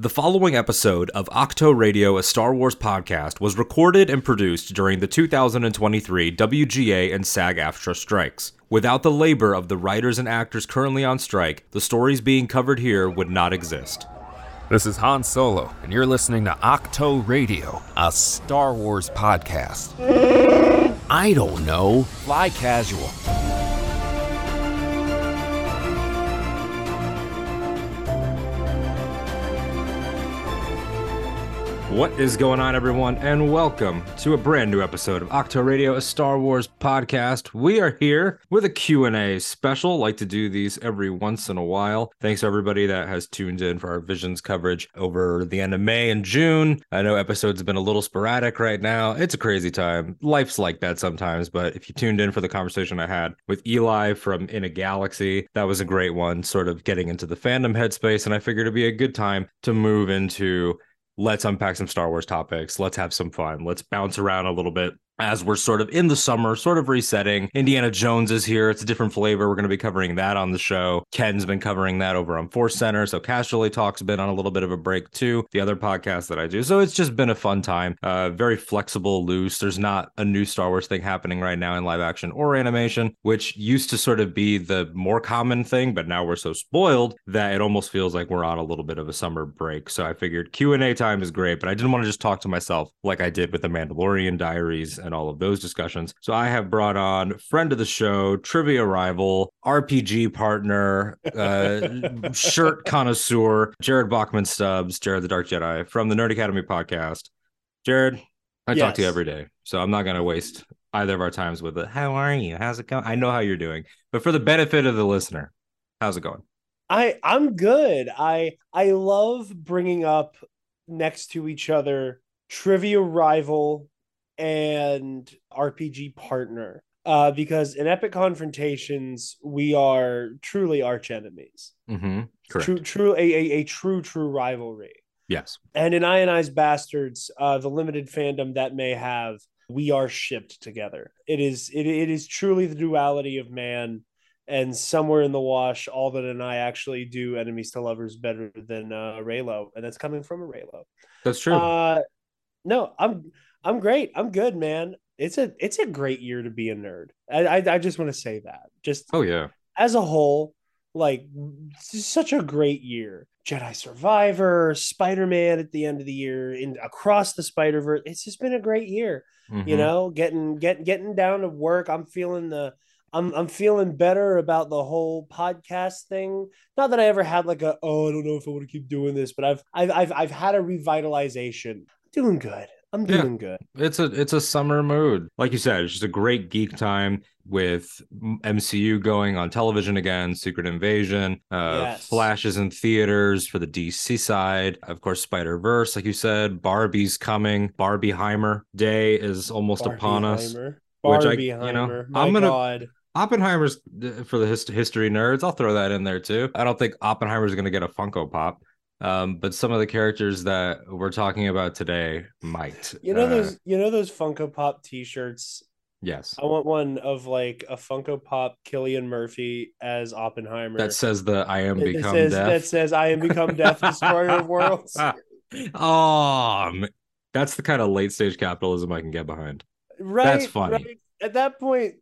The following episode of Ahch-To Radio, a Star Wars podcast, was recorded and produced during the 2023 WGA and SAG AFTRA strikes. Without the labor of the writers and actors currently on strike, the stories being covered here would not exist. This is Han Solo, and you're listening to Ahch-To Radio, a Star Wars podcast. I don't know. Fly casual. What is going on, everyone, and welcome to a brand new episode of Ahch-To Radio, a Star Wars podcast. We are here with a Q&A special. Like to do these every once in a while. Thanks everybody that has tuned in for our Visions coverage over the end of May and June. I know episodes have been a little sporadic right now. It's a crazy time. Life's like that sometimes, but if you tuned in for the conversation I had with Eli from In a Galaxy, that was a great one, sort of getting into the fandom headspace, and I figured it'd be a good time to move into let's unpack some Star Wars topics. Let's have some fun. Let's bounce around a little bit as we're sort of in the summer, sort of resetting. Indiana Jones is here. It's a different flavor. We're going to be covering that on the show. Ken's been covering that over on Force Center. So Casually Talk's been on a little bit of a break too, the other podcast that I do. So it's just been a fun time. Uh, very flexible, loose. There's not a new Star Wars thing happening right now in live action or animation, which used to sort of be the more common thing, but now we're so spoiled that it almost feels like we're on a little bit of a summer break. So I figured Q&A time is great, but I didn't want to just talk to myself like I did with the Mandalorian Diaries and all of those discussions. So I have brought on friend of the show, trivia rival, RPG partner, uh, shirt connoisseur, Jared Bachman Stubbs, Jarod the Dark Jedi from the Nerd Academy podcast. Jarod, I talk to you every day, so I'm not going to waste either of our times with it. How are you? How's it going? I know how you're doing, but for the benefit of the listener, how's it going? I I'm good. I I love bringing up next to each other trivia rival and RPG partner. Uh, because in epic confrontations, we are truly arch enemies. Mm-hmm. Correct. True, true, a, a, a true, true rivalry. Yes. And in Ionized Bastards, uh, the limited fandom that may have, we are shipped together. It is it, it is truly the duality of man. And somewhere in the wash, Alden and I actually do enemies to lovers better than uh, Reylo, and that's coming from a Reylo. That's true. Uh, no, I'm I'm great. I'm good, man. It's a it's a great year to be a nerd. I I, I just want to say that. Just oh yeah. as a whole, like such a great year. Jedi Survivor, Spider Man at the end of the year, in across the Spider Verse. It's just been a great year. You Mhm. know, getting getting getting down to work. I'm feeling the. I'm I'm feeling better about the whole podcast thing. Not that I ever had like a oh I don't know if I want to keep doing this, but I've I've I've I've had a revitalization. doing good. I'm Yeah. doing good. It's a it's a summer mood. Like you said, it's just a great geek time with MCU going on television again, Secret Invasion, uh Yes. flashes in theaters for the DC side. Of course, Spider-Verse, like you said, Barbie's coming. Barbieheimer Day is almost upon us. Which I- you know, My I'm gonna- God. Oppenheimer's uh, for the hist- history nerds. I'll throw that in there too. I don't think Oppenheimer's going to get a Funko Pop. Um, but some of the characters that we're talking about today might. You know Uh, those you know those Funko Pop T-shirts. Yes. I want one of like a Funko Pop Cillian Murphy as Oppenheimer. That says the I am It- become says, death. That says I am become death, destroyer of worlds. oh, that's the kind of late stage capitalism I can get behind. Right. That's funny. right. At that point,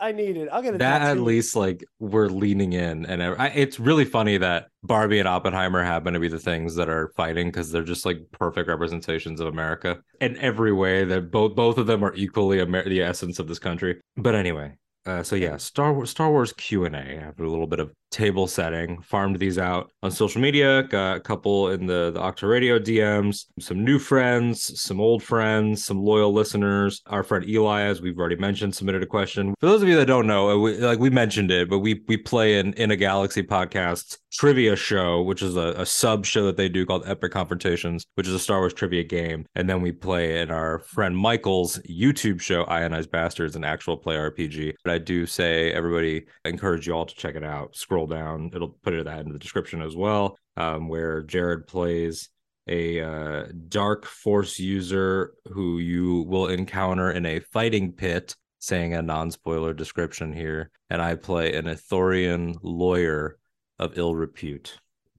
I need it. I'll get That at least like we're leaning in, and I, it's really funny that Barbie and Oppenheimer happen to be the things that are fighting because they're just like perfect representations of America in every way. That both both of them are equally Amer- the essence of this country. But anyway, uh, so yeah, Star Wars Star Wars Q and A after a little bit of table setting. Farmed these out on social media. Got a couple in the the Ahch-To Radio DMs. Some new friends, some old friends, some loyal listeners. Our friend Eli, as we've already mentioned, submitted a question. For those of you that don't know, we, like we mentioned it, but we we play in in a Galaxy podcast trivia show, which is a, a sub show that they do called Epic Confrontations, which is a Star Wars trivia game. And then we play in our friend Michael's YouTube show, Ionized Bastards, an actual play RPG. But I do say everybody I encourage you all to check it out. Scroll down, it'll put it that in the description as well, um, where Jared plays a uh, dark force user who you will encounter in a fighting pit saying a non-spoiler description here and i play an ithorian lawyer of ill repute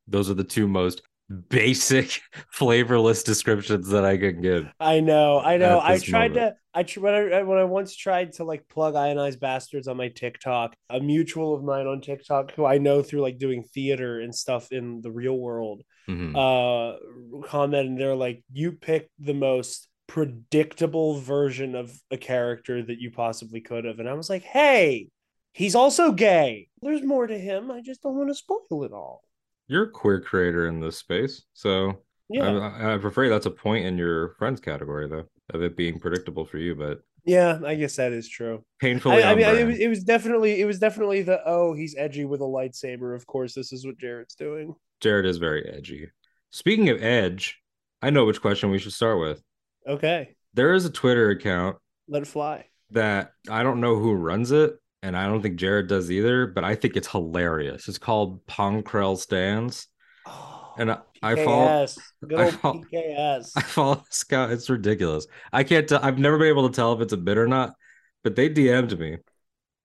those are the two most basic, flavorless descriptions that I can give. I know, I know. I tried moment. to. I tr- when I when I once tried to like plug ionized bastards on my TikTok. A mutual of mine on TikTok, who I know through like doing theater and stuff in the real world, Mhm. uh, commented. They're like, "You picked the most predictable version of a character that you possibly could have," and I was like, "Hey, he's also gay. There's more to him. I just don't want to spoil it all." You're a queer creator in this space, so Yeah, I, I'm afraid that's a point in your friends category, though, of it being predictable for you, but yeah. I guess that is true. painfully. I, I mean, it was, it was definitely it was definitely the oh he's edgy with a lightsaber. Of course, this is what Jarod's doing. Jarod is very edgy. Speaking of edge, I know which question we should start with. Okay, There is a Twitter account let it fly. that I don't know who runs it, and I don't think Jarod does either, but I think it's hilarious. It's called Pong Krell Stands. Oh, And I, I follow PKS. I follow- PKS. I follow this guy. It's ridiculous. I can't tell. I've never been able to tell if it's a bit or not, but they DM'd me.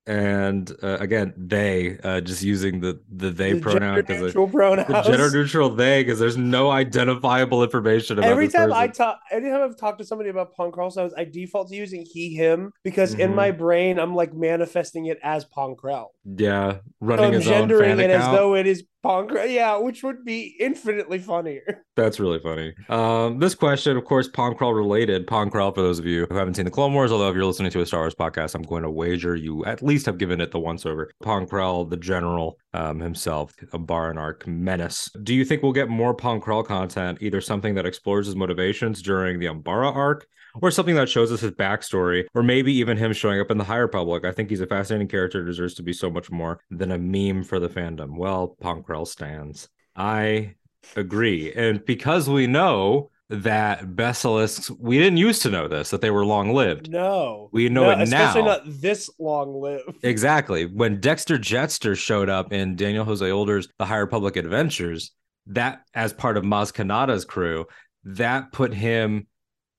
And uh, again, they uh, just using the the they The pronoun because neutral pronouns. the gender neutral they because there's no identifiable information about Every time I person. talk, anytime I've talked to somebody about Krell Stans, I default to using he, him because in Mhm. my brain I'm like manifesting it as Pong Krell. yeah, So running I'm his own gendering fan it account. as though it is Yeah, which would be infinitely funnier. That's really funny. Um, this question, of course, Pong Krell related. Pong Krell, for those of you who haven't seen the Clone Wars, although if you're listening to a Star Wars podcast, I'm going to wager you at least have given it the once over. Pong Krell, the general um, himself, a Baranarch menace. Do you think we'll get more Pong Krell content, either something that explores his motivations during the Umbara arc, or something that shows us his backstory, or maybe even him showing up in the High Republic? I think he's a fascinating character, deserves to be so much more than a meme for the fandom. Well, Stands. I agree. And because we know that Besalisks, we didn't used to know this, that they were long lived. No, We know No, it especially now. not this long lived. Exactly. When Dexter Jettster showed up in Daniel Jose Older's The High Republic Adventures, that as part of Maz Kanata's crew, that put him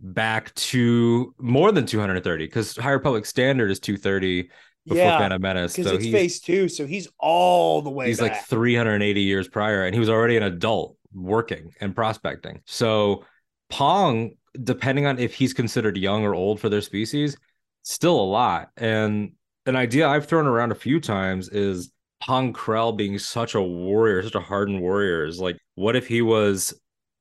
back to more than 230 because high republic standard is 230 before Yeah, Phantom Menace. because So it's he's, phase two, so he's all the way he's back. like 380 years prior and he was already an adult working and prospecting so pong depending on if he's considered young or old for their species still a lot and an idea i've thrown around a few times is pong krell being such a warrior such a hardened warrior is like what if he was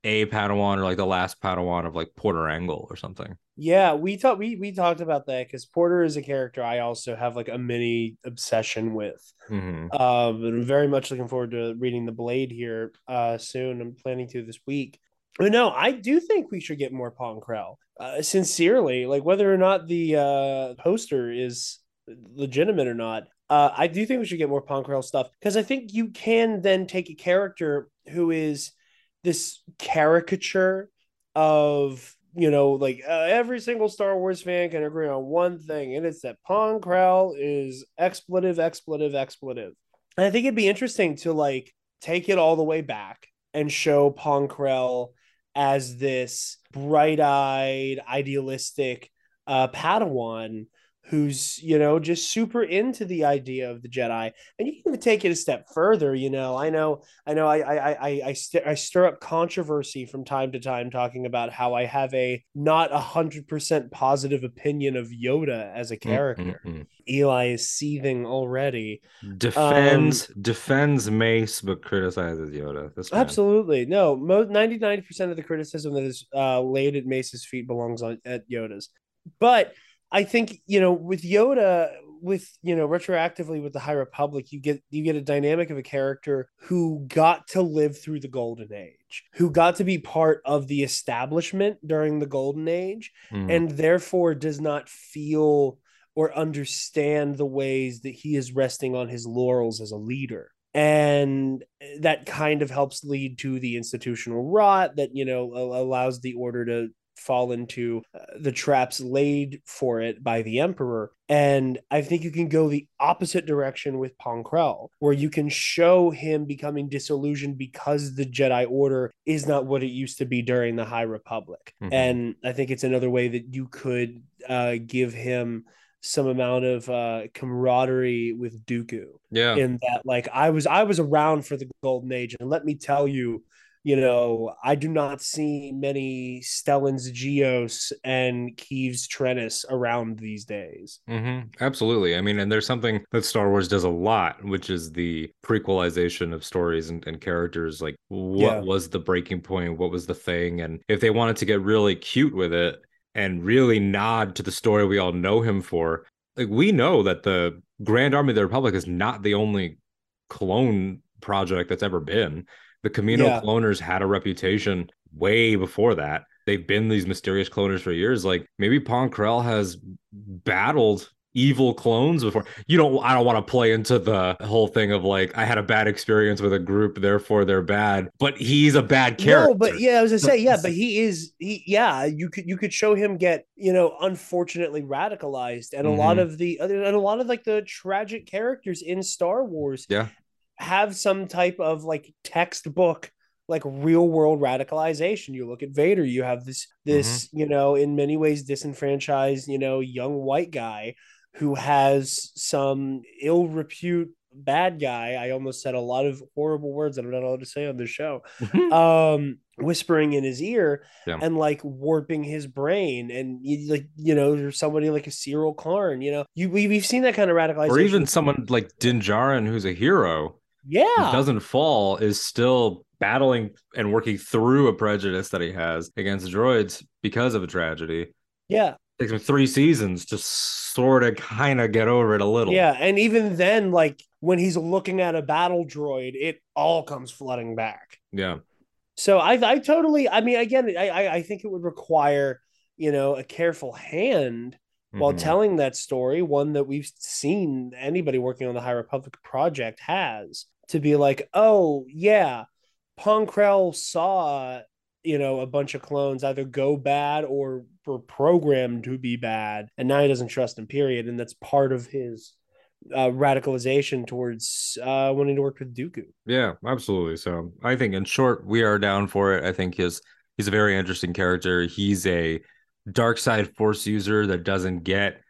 a padawan or like the last padawan of like porter Engle or something Yeah, we talked we we talked about that because Porter is a character I also have like a mini obsession with. Mhm. Um, and I'm very much looking forward to reading the Blade here uh soon. I'm planning to this week. But no, I do think we should get more Pong Krell. Uh, sincerely, like whether or not the uh poster is legitimate or not. Uh, I do think we should get more Pong Krell stuff because I think you can then take a character who is this caricature of you know like uh, every single Star Wars fan can agree on one thing, and it's that Pong Krell is expletive, expletive, expletive. And I think it'd be interesting to like take it all the way back and show Pong Krell as this bright-eyed, idealistic uh, Padawan who's you know just super into the idea of the Jedi, and you can even take it a step further. You know, I know, I know, I I I I, st- I stir up controversy from time to time talking about how I have a not a hundred percent positive opinion of Yoda as a character. Mm-mm-mm. Eli is seething already. defends defends mace but criticizes yoda. Absolutely. No, mo- 99% of the criticism that is uh, laid at Mace's feet belongs on at Yoda's. But I think, you know, with Yoda, with, you know, retroactively with the High Republic, you get you get a dynamic of a character who got to live through the golden age, who got to be part of the establishment during the golden age Mhm. and therefore does not feel or understand the ways that he is resting on his laurels as a leader and that kind of helps lead to the institutional rot that you know allows the order to fall into uh, the traps laid for it by the emperor. And i think you can go the opposite direction with Pong Krell, where you can show him becoming disillusioned because the jedi order is not what it used to be during the high republic. Mhm. and i think it's another way that you could uh, give him some amount of uh, camaraderie with Dooku yeah. in that like I was I was around for the golden age and let me tell you you know, I do not see many Stellans Gios and Keeves Trennis around these days. Mm-hmm. Absolutely. I mean, and there's something that Star Wars does a lot, which is the prequelization of stories and, and characters. Like, what Yeah. was the breaking point? What was the thing? And if they wanted to get really cute with it and really nod to the story we all know him for, like, we know that the Grand Army of the Republic is not the only clone project that's ever been. The Kamino Yeah. cloners had a reputation way before that. They've been these mysterious cloners for years. Like maybe Pong Krell has battled evil clones before. You don't I don't want to play into the whole thing of like I had a bad experience with a group, therefore they're bad. But he's a bad character. No, but yeah, I was gonna say, yeah, but he is he yeah, you could you could show him get, you know, unfortunately radicalized. And a lot Mhm. of the other and a lot of like the tragic characters in Star Wars Yeah. Have some type of like textbook like real world radicalization. You look at Vader, you have this this, Mm-hmm. you know, in many ways disenfranchised, you know, young white guy who has some ill repute bad guy. I almost said a lot of horrible words that I'm not allowed to say on this show. Um, whispering in his ear Yeah. and like warping his brain, and you, like you know, there's somebody like a Syril Karn. You know, you we, we've seen that kind of radicalization, or even someone like Din Djarin, who's a hero, yeah, doesn't fall, is still battling and working through a prejudice that he has against droids because of a tragedy. yeah. takes him three seasons to sort of kind of get over it a little. Yeah, and even then, like when he's looking at a battle droid, it all comes flooding back. Yeah. So I, I totally, I mean, again, I, I, think it would require, you know, a careful hand while Mhm. telling that story, one that we've seen anybody working on the High Republic project has to be like, oh yeah, Pong Krell saw, you know, a bunch of clones either go bad or were programmed to be bad, and now he doesn't trust them. Period, and that's part of his uh, radicalization towards uh, wanting to work with Dooku. Yeah, absolutely. So I think in short, we are down for it. I think his he's a very interesting character. He's a dark side force user that doesn't get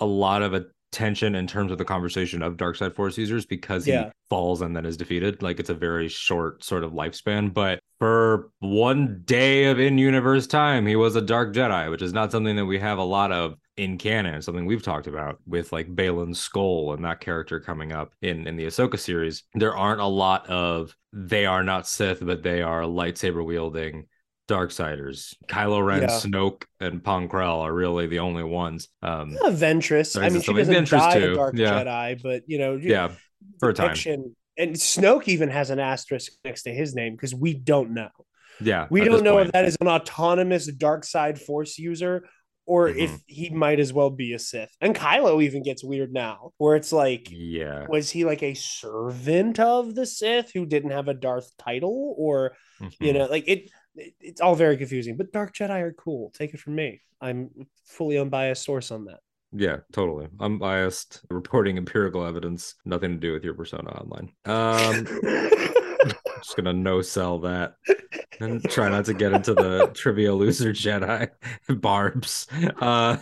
a lot of attention in terms of the conversation of dark side force users because he falls and then is defeated. Like it's a very short sort of lifespan. But for one day of in-universe time, he was a dark Jedi, which is not something that we have a lot of in canon, something we've talked about with like Baylan Skoll and that character coming up in in the Ahsoka series. There aren't a lot of they are not Sith, but they are lightsaber wielding Darksiders. Kylo Ren, Yeah. Snoke, and Pong Krell are really the only ones. Um, Yeah, Ventress. I mean, she doesn't Ventress die too, a dark yeah. Jedi, but you know, yeah, for a time. And Snoke even has an asterisk next to his name because we don't know. Yeah, We don't know point. if that is an autonomous dark side force user or Mhm. if he might as well be a Sith. And Kylo even gets weird now, where it's like, Yeah, was he like a servant of the Sith who didn't have a Darth title? Or, you Mhm. know, like it, it it's all very confusing. But Dark Jedi are cool. Take it from me. I'm fully unbiased source on that. Yeah, totally. Unbiased, reporting empirical evidence, nothing to do with your persona online. Um, just gonna no sell that and try not to get into the trivia loser Jedi barbs. Uh,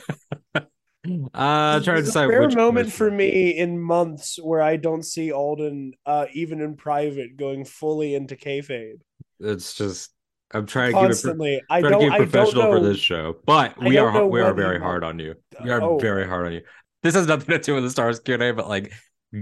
uh, trying to decide rare which moment for me in months where I don't see Alden, uh, even in private, going fully into kayfabe It's just I'm trying to constantly. To don't. keep I don't professional know. for this show, but we are we are very hard on you. We are Oh. very hard on you. This has nothing to do with the stars Q and A, but like,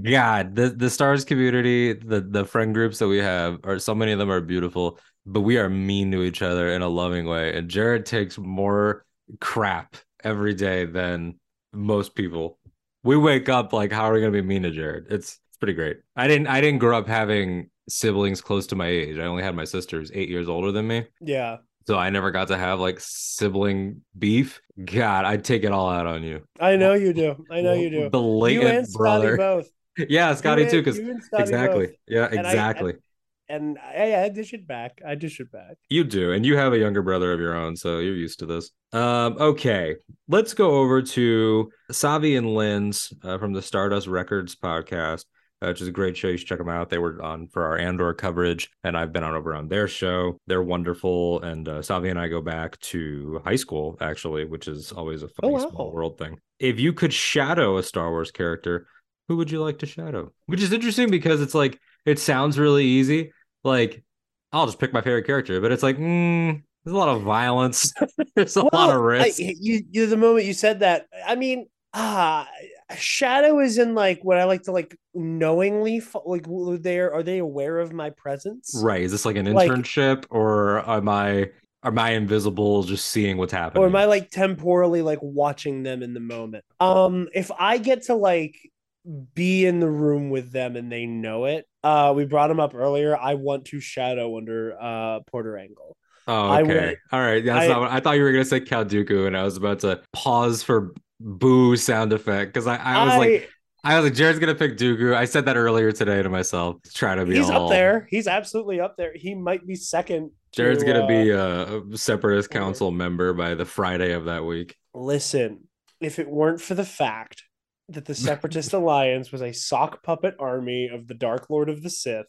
God, the the stars community, the the friend groups that we have are so many of them are beautiful, but we are mean to each other in a loving way. And Jarod takes more crap every day than most people. We wake up like, how are we gonna be mean to Jarod? It's it's pretty great. I didn't I didn't grow up having siblings close to my age. I only had my sisters eight years older than me. Yeah, So I never got to have like sibling beef. God, I'd take it all out on you. I know you do. I know you do. The You and Scotty brother. both. Yeah, Scotty too, because and exactly. both. Yeah, And I- exactly. And I, I dish it back. I dish it back. You do, and you have a younger brother of your own, so you're used to this. Um, okay, let's go over to Savi and Lynn's uh, from the Stardust Records podcast, which is a great show. You should check them out. They were on for our Andor coverage, and I've been on over on their show. They're wonderful, and uh, Savi and I go back to high school actually, which is always a funny wow. small world thing. If you could shadow a Star Wars character, who would you like to shadow? Which is interesting because it's like it sounds really easy. Like I'll just pick my favorite character. But it's like, mm, there's a lot of violence. there's a lot of risk. I, you, you, the moment you said that, I mean, ah, Shadow is in like what I like to like knowingly like they are they aware of my presence? Right. Is this like an internship like, or am I am I invisible just seeing what's happening? Or am I like temporally like watching them in the moment? Um if I get to like be in the room with them and they know it. Uh we brought him up earlier. I want to shadow under uh Porter Engle. Oh, okay. All right. That's I, not what I thought you were gonna say Count Dooku, and I was about to pause for boo sound effect because I, I was I, like I was like Jarod's gonna pick Dooku. I said that earlier today to myself. Try to be he's all... up there. He's absolutely up there. He might be second. Jarod's to, gonna uh, be a separatist council member by the Friday of that week. Listen, if it weren't for the fact that the Separatist Alliance was a sock puppet army of the Dark Lord of the Sith,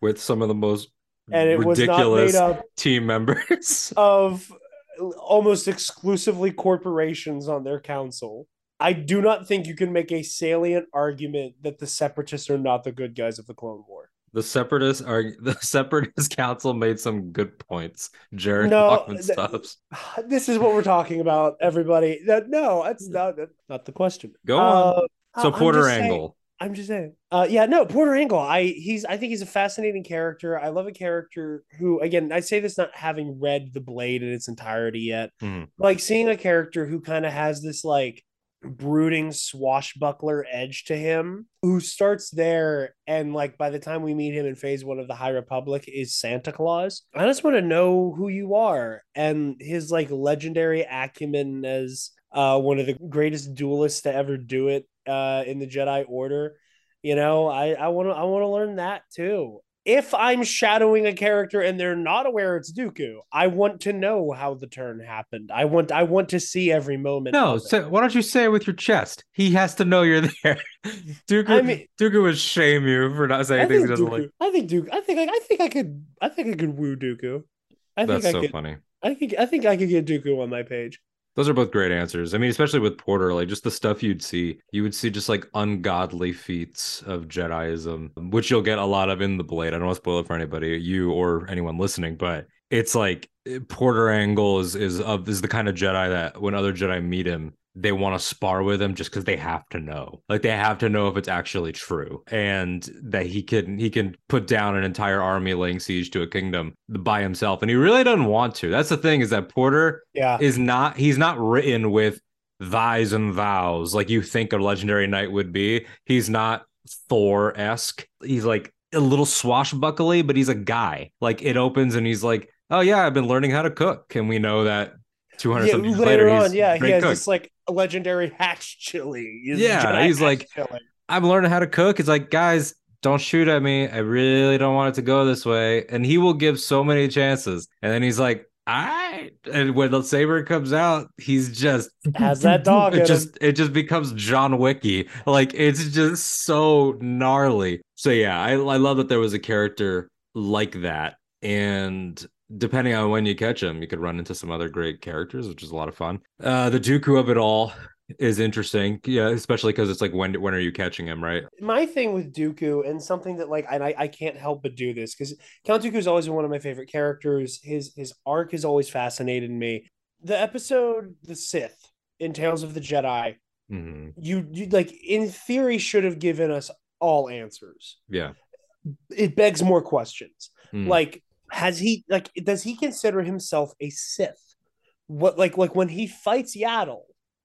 with some of the most and it ridiculous was not made up team members of almost exclusively corporations on their council. I do not think you can make a salient argument that the separatists are not the good guys of the Clone War. The separatists are the separatist council made some good points. Jarod no, th- This is what we're talking about, everybody. That no, that's not that's not the question. Go on. Uh, so Porter Engle. I'm just saying. Uh, yeah, no, Porter Engle. I he's I think he's a fascinating character. I love a character who, again, I say this not having read the Blade in its entirety yet. Mm-hmm. Like seeing a character who kind of has this like brooding swashbuckler edge to him, who starts there and like by the time we meet him in Phase One of the High Republic is Santa Claus. I just want to know who you are and his like legendary acumen as uh, one of the greatest duelists to ever do it uh, in the Jedi Order. You know, I I want to I want to learn that too. If I'm shadowing a character and they're not aware it's Dooku, I want to know how the turn happened. I want I want to see every moment. No, so why don't you say it with your chest? He has to know you're there. Dooku, I mean, Dooku would shame you for not saying things he doesn't Dooku, like. I think Dooku. I think I, I think I could. I think I could woo Dooku. I That's think I so could, funny. I think I think I could get Dooku on my page. Those are both great answers. I mean, especially with Porter, like just the stuff you'd see, you would see just like ungodly feats of Jediism, which you'll get a lot of in the Blade. I don't want to spoil it for anybody, you or anyone listening, but it's like Porter Engle is is of is the kind of Jedi that when other Jedi meet him, they want to spar with him just because they have to know. Like they have to know if it's actually true and that he can he can put down an entire army laying siege to a kingdom by himself and he really doesn't want to. That's the thing is that porter yeah. is not he's not written with thys and thous like you think a legendary knight would be. He's not thor-esque. He's like a little swashbuckly but he's a guy. Like it opens and he's like oh yeah i've been learning how to cook. And we know that 200 yeah, later, later on yeah he has cook. this like legendary hatch chili. He's yeah, he's like, chili. I'm learning how to cook. It's like, guys, don't shoot at me. I really don't want it to go this way. And he will give so many chances. And then he's like, all right. And when the saber comes out, he's just has that dog. It just him. it just becomes John Wicky. Like it's just so gnarly. So yeah, I, I love that there was a character like that. And depending on when you catch him, you could run into some other great characters, which is a lot of fun. Uh, the Dooku of it all is interesting, yeah, especially because it's like when when are you catching him, right? My thing with Dooku and something that like and I, I can't help but do this because Count Dooku is always been one of my favorite characters. His his arc has always fascinated me. The episode The Sith in Tales of the Jedi, mm-hmm. you, you like in theory should have given us all answers. Yeah, it begs more questions. Mm. Like has he like does he consider himself a Sith? What like like when he fights Yaddle,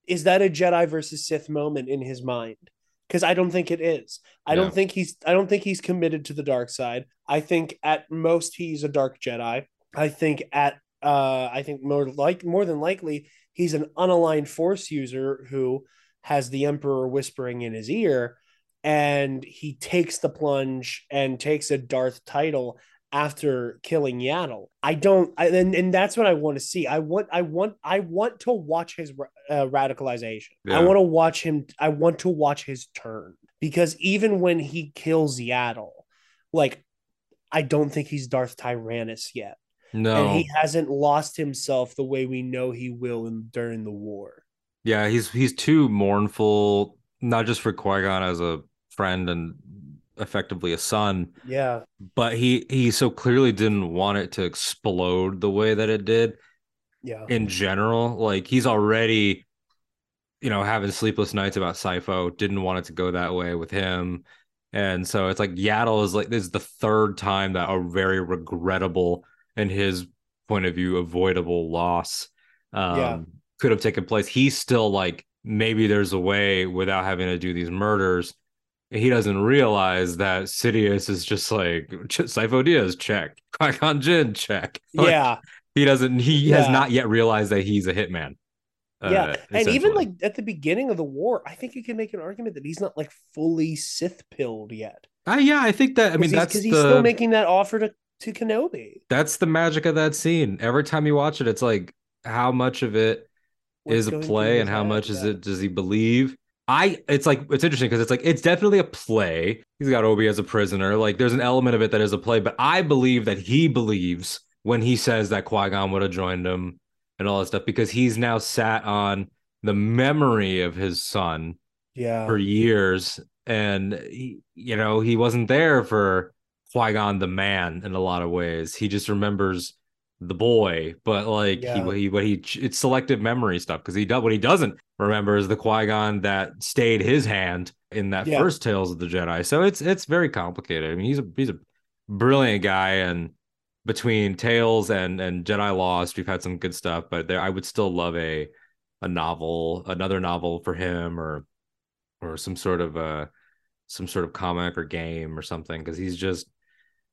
is that a Jedi versus Sith moment in his mind? Because I don't think it is. I don't think he's I don't think he's committed to the dark side. I think at most he's a dark Jedi. I think at uh I think more like more than likely he's an unaligned force user who has the Emperor whispering in his ear and he takes the plunge and takes a Darth title after killing Yaddle. I don't, I, and, and that's what I want to see. I want, I want, I want to watch his uh, radicalization. Yeah. I want to watch him. I want to watch his turn because even when he kills Yaddle, like, I don't think he's Darth Tyrannus yet. No, and he hasn't lost himself the way we know he will in, during the war. Yeah, he's he's too mournful, not just for Qui Gon as a friend and effectively a son Yeah. but he he so clearly didn't want it to explode the way that it did Yeah. in general like he's already you know having sleepless nights about Sifo didn't want it to go that way with him and so it's like Yaddle is like this is the third time that a very regrettable in his point of view avoidable loss um Yeah. could have taken place he's still like maybe there's a way without having to do these murders he doesn't realize that Sidious is just like Sifo Dyas check, Qui-Gon Jinn check. Like, yeah. he doesn't. He has not yet realized that he's a hitman. uh, yeah. And even like at the beginning of the war, I think you can make an argument that he's not like fully Sith pilled yet. Uh, yeah, I think that. I mean, that's because the he's still making that offer to, to Kenobi. that's the magic of that scene. Every time you watch it, it's like how much of it What's is a play and how much is it does he believe i it's like it's interesting because it's like it's definitely a play. He's got obi as a prisoner. Like there's an element of it that is a play but i believe that he believes when he says that qui-gon would have joined him and all that stuff because he's now sat on the memory of his son Yeah. for years. And he, you know he wasn't there for qui-gon the man in a lot of ways. He just remembers the boy but like Yeah. he, he what he it's selective memory stuff because he does what he doesn't remember is the qui-gon that stayed his hand in that Yeah. first tales of the jedi so it's it's very complicated i mean he's a he's a brilliant guy and between tales and and jedi lost we've had some good stuff but there i would still love a a novel another novel for him or or some sort of uh some sort of comic or game or something because he's just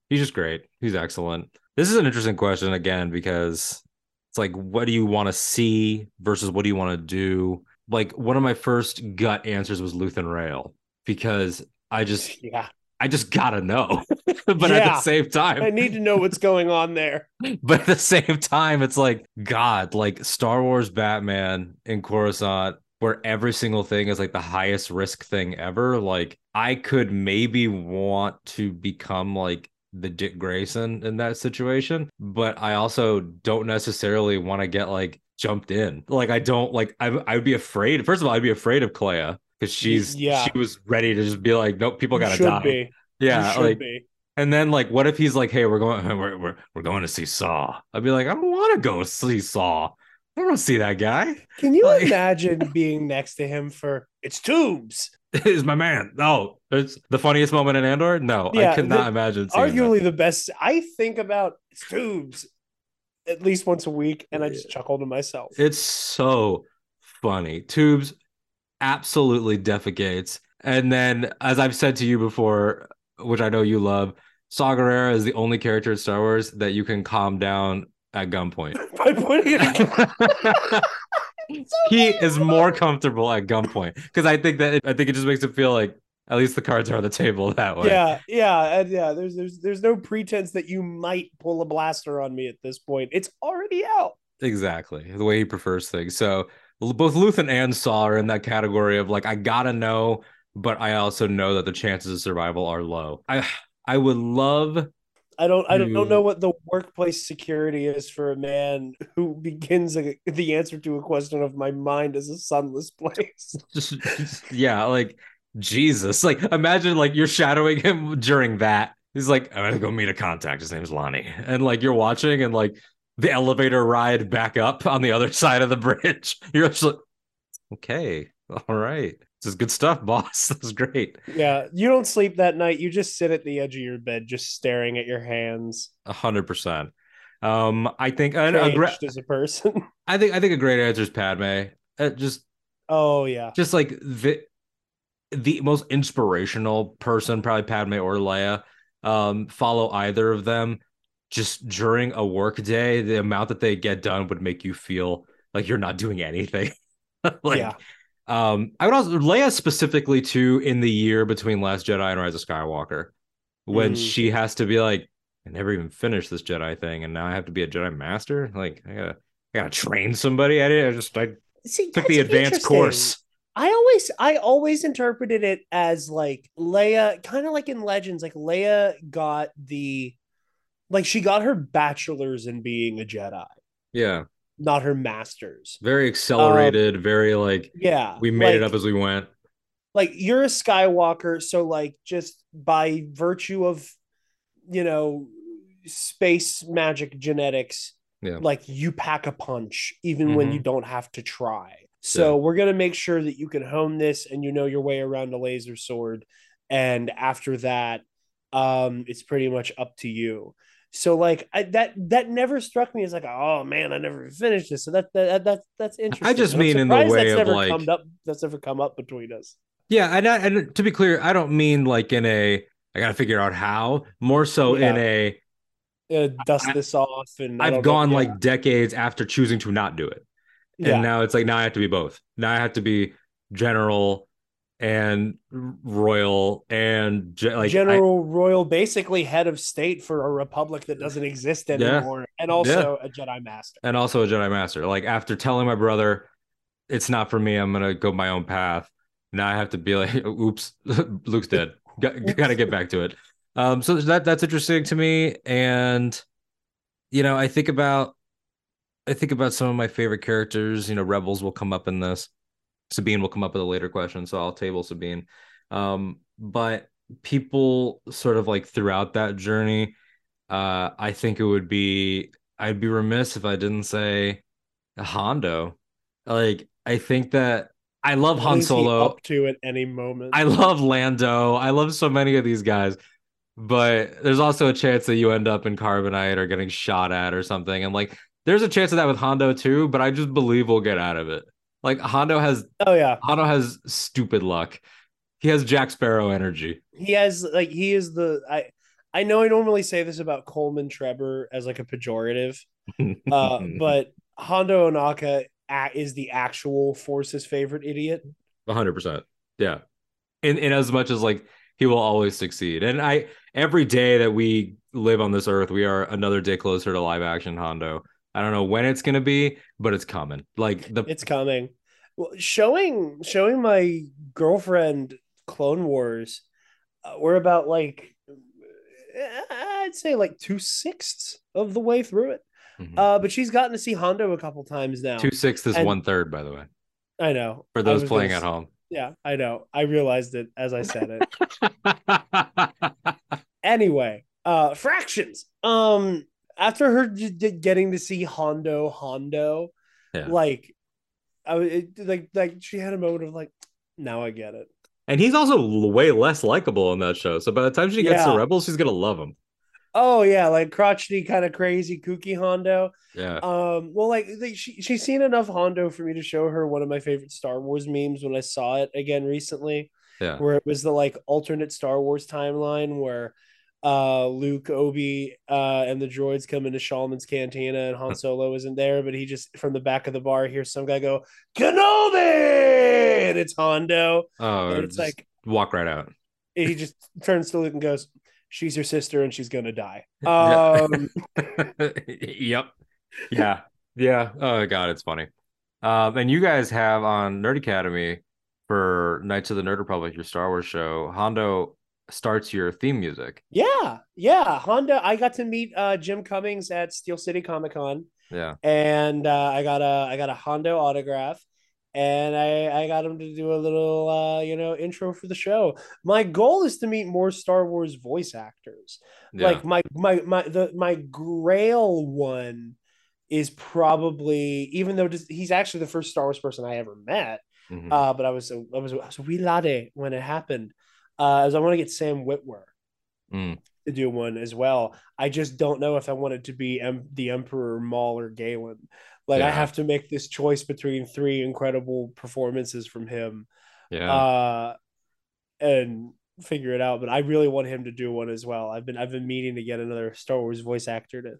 he's just great he's excellent this is an interesting question again because it's like what do you want to see versus what do you want to do like one of my first gut answers was Luthen Rael because I just Yeah. I just gotta know but at the same time I need to know what's going on there. but at the same time, it's like God, like Star Wars Batman in Coruscant, where every single thing is like the highest risk thing ever. Like I could maybe want to become like the Dick Grayson in that situation, but I also don't necessarily want to get like jumped in. Like I don't like I I would be afraid. First of all, I'd be afraid of Kleya because she's Yeah. she was ready to just be like, nope, people gotta die. be. Yeah, like be. and then like, what if he's like, "Hey, we're going, we're we're, we're going to see Saw." I'd be like, "I don't want to go see Saw. I don't see that guy. Can you like- imagine being next to him for it's tubes? Is my man? No, it's the funniest moment in Andor. No, Yeah, I cannot the- imagine. Seeing that. Arguably the best. I think about tubes at least once a week, and I just chuckle to myself. It's so funny. Tubes absolutely defecates. And then, as I've said to you before, which I know you love, Saw Gerrera is the only character in Star Wars that you can calm down at gunpoint. By putting it he is more comfortable at gunpoint because I think that I think it just makes it feel like at least the cards are on the table that way. Yeah, yeah, and yeah. There's there's there's no pretense that you might pull a blaster on me at this point. It's already out. exactly the way he prefers things. So both Luthen and Saw are in that category of like I gotta know, but I also know that the chances of survival are low. I I would love I don't I don't, don't know what the workplace security is for a man who begins a, the answer to a question of my mind is a sunless place. just, just- yeah, like Jesus. Like imagine like you're shadowing him during that. He's like, I'm gonna go meet a contact. His name's Lonni. And like you're watching and like the elevator ride back up on the other side of the bridge. You're just like, okay, all right. This is good stuff, boss. This is great. Yeah, you don't sleep that night. You just sit at the edge of your bed, just staring at your hands. A hundred percent. Um, I think a Changed gra- as a person. I think I think a great answer is Padme. Uh, just oh yeah, just like the the most inspirational person, probably Padme or Leia. Um, follow either of them. Just during a work day, the amount that they get done would make you feel like you're not doing anything. like, yeah, um, I would also Leia specifically too in the year between Last Jedi and Rise of Skywalker, when Mm. she has to be like, I never even finished this Jedi thing, and now I have to be a Jedi Master. Like, I gotta, I gotta train somebody. I did. I just, I See, took the advanced course. I always I always interpreted it as like Leia, kind of like in Legends, like Leia got the like she got her bachelor's in being a Jedi, Yeah, not her master's. very accelerated. very like Yeah. we made it up as we went. like you're a Skywalker, so like just by virtue of you know space magic genetics, Yeah. like you pack a punch even Mm-hmm. when you don't have to try. So Yeah. we're gonna make sure that you can hone this and you know your way around a laser sword. And after that, um, it's pretty much up to you. So like I, that that never struck me as like oh man I never finished this so that that, that that's interesting. I just mean in the way that's of, never like- come up that's never come up between us. Yeah, and, I, and to be clear, I don't mean like in a I gotta figure out how. More so in a Uh, dust I- this off and I've don't know- gone yeah, like decades after choosing to not do it, and yeah now it's like now I have to be both. Now I have to be general and royal and like I- General Royal, basically head of state for a republic that doesn't exist Yeah. anymore, and also a Jedi Master. and also a Jedi Master. Like after telling my brother, it's not for me. I'm gonna go my own path. Now I have to be like, oops, Luke's dead. Got, gotta get back to it. Um, so that that's interesting to me, and you know, I think about, I think about some of my favorite characters. You know, Rebels will come up in this. Sabine will come up with a later question, so I'll table Sabine. Um, but people sort of like throughout that journey, uh, I think it would be I'd be remiss if I didn't say Hondo. Like I think that I love What Han Solo. up to at any moment. I love Lando. I love so many of these guys. But there's also a chance that you end up in carbonite or getting shot at or something. And like there's a chance of that with Hondo too, but I just believe we'll get out of it. Like Hondo has oh yeah, Hondo has stupid luck. He has Jack Sparrow energy. he has like he is the I. I know I normally say this about Coleman Trebor as like a pejorative, uh, but Hondo Ohnaka is the actual Force's favorite idiot. hundred percent. Yeah. And in as much as like he will always succeed. And I every day that we live on this earth, we are another day closer to live action Hondo. I don't know when it's gonna be, but it's coming. Like the It's coming. Well, showing showing my girlfriend Clone Wars, uh, we're about like eh, I'd say like two sixths of the way through it. Mhm. Uh, but she's gotten to see Hondo a couple times now. two sixths is and- one third, by the way. I know. For those playing at home. Yeah, I know. I realized it as I said it. anyway, uh, fractions. Um, after her getting to see Hondo, Hondo, Yeah. like, I was it, like, like she had a moment of like, now I get it. and he's also way less likable in that show. So by the time she gets to Rebels, she's gonna love him. Oh yeah, like crotchety, kind of crazy, kooky Hondo. Yeah. Um, well, like, like she she's seen enough Hondo for me to show her one of my favorite Star Wars memes when I saw it again recently. Yeah. where it was the like alternate Star Wars timeline where uh Luke, Obi, uh, and the droids come into Chalmun's cantina and Han Solo isn't there, but he just from the back of the bar hears some guy go, Kenobi, and it's Hondo. Oh, and it's like walk right out. he just turns to Luke and goes, She's your sister and she's gonna die. Um yep. Yeah. Yeah. Oh god, it's funny. Um, and you guys have on Nerd Academy for Knights of the Nerd Republic, your Star Wars show, Hondo starts your theme music. yeah, yeah. Hondo, I got to meet uh Jim Cummings at Steel City Comic Con. Yeah. and uh, I got a I got a Hondo autograph, and I I got him to do a little uh, you know intro for the show. My goal is to meet more Star Wars voice actors. Yeah. Like my my my the my Grail one is probably even though he's actually the first Star Wars person I ever met. Mhm. Uh, but I was I was I was a wee laddie when it happened. Uh, as I want to get Sam Witwer Mm. to do one as well. I just don't know if I want it to be em- the Emperor Maul or Galen. Like I have to make this choice between three incredible performances from him, yeah. uh, and figure it out. But I really want him to do one as well. I've been I've been meaning to get another Star Wars voice actor to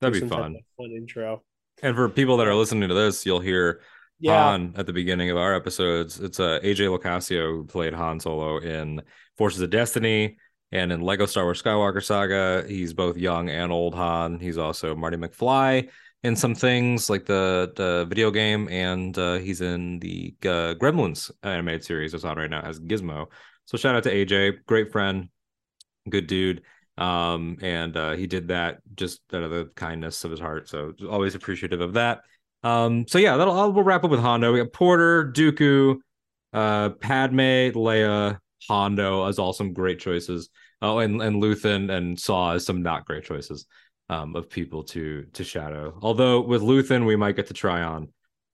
That'd do be fun. fun intro. And for people that are listening to this, you'll hear Yeah, Han at the beginning of our episodes. It's uh, AJ LoCascio who played Han Solo in Forces of Destiny and in Lego Star Wars Skywalker Saga. He's both young and old Han. He's also Marty McFly in some things like the the video game, and uh, he's in the uh, Gremlins animated series that's on right now as Gizmo. So shout out to AJ, great friend, good dude. Um, and uh, he did that just out of the kindness of his heart. So always appreciative of that. Um, so yeah, that'll I'll, we'll wrap up with Hondo. We got Porter, Dooku, Uh, Padme, Leia, Hondo as all some great choices. Oh, and and Luthen and Saw as some not great choices um, of people to to shadow. Although with Luthen, we might get to try on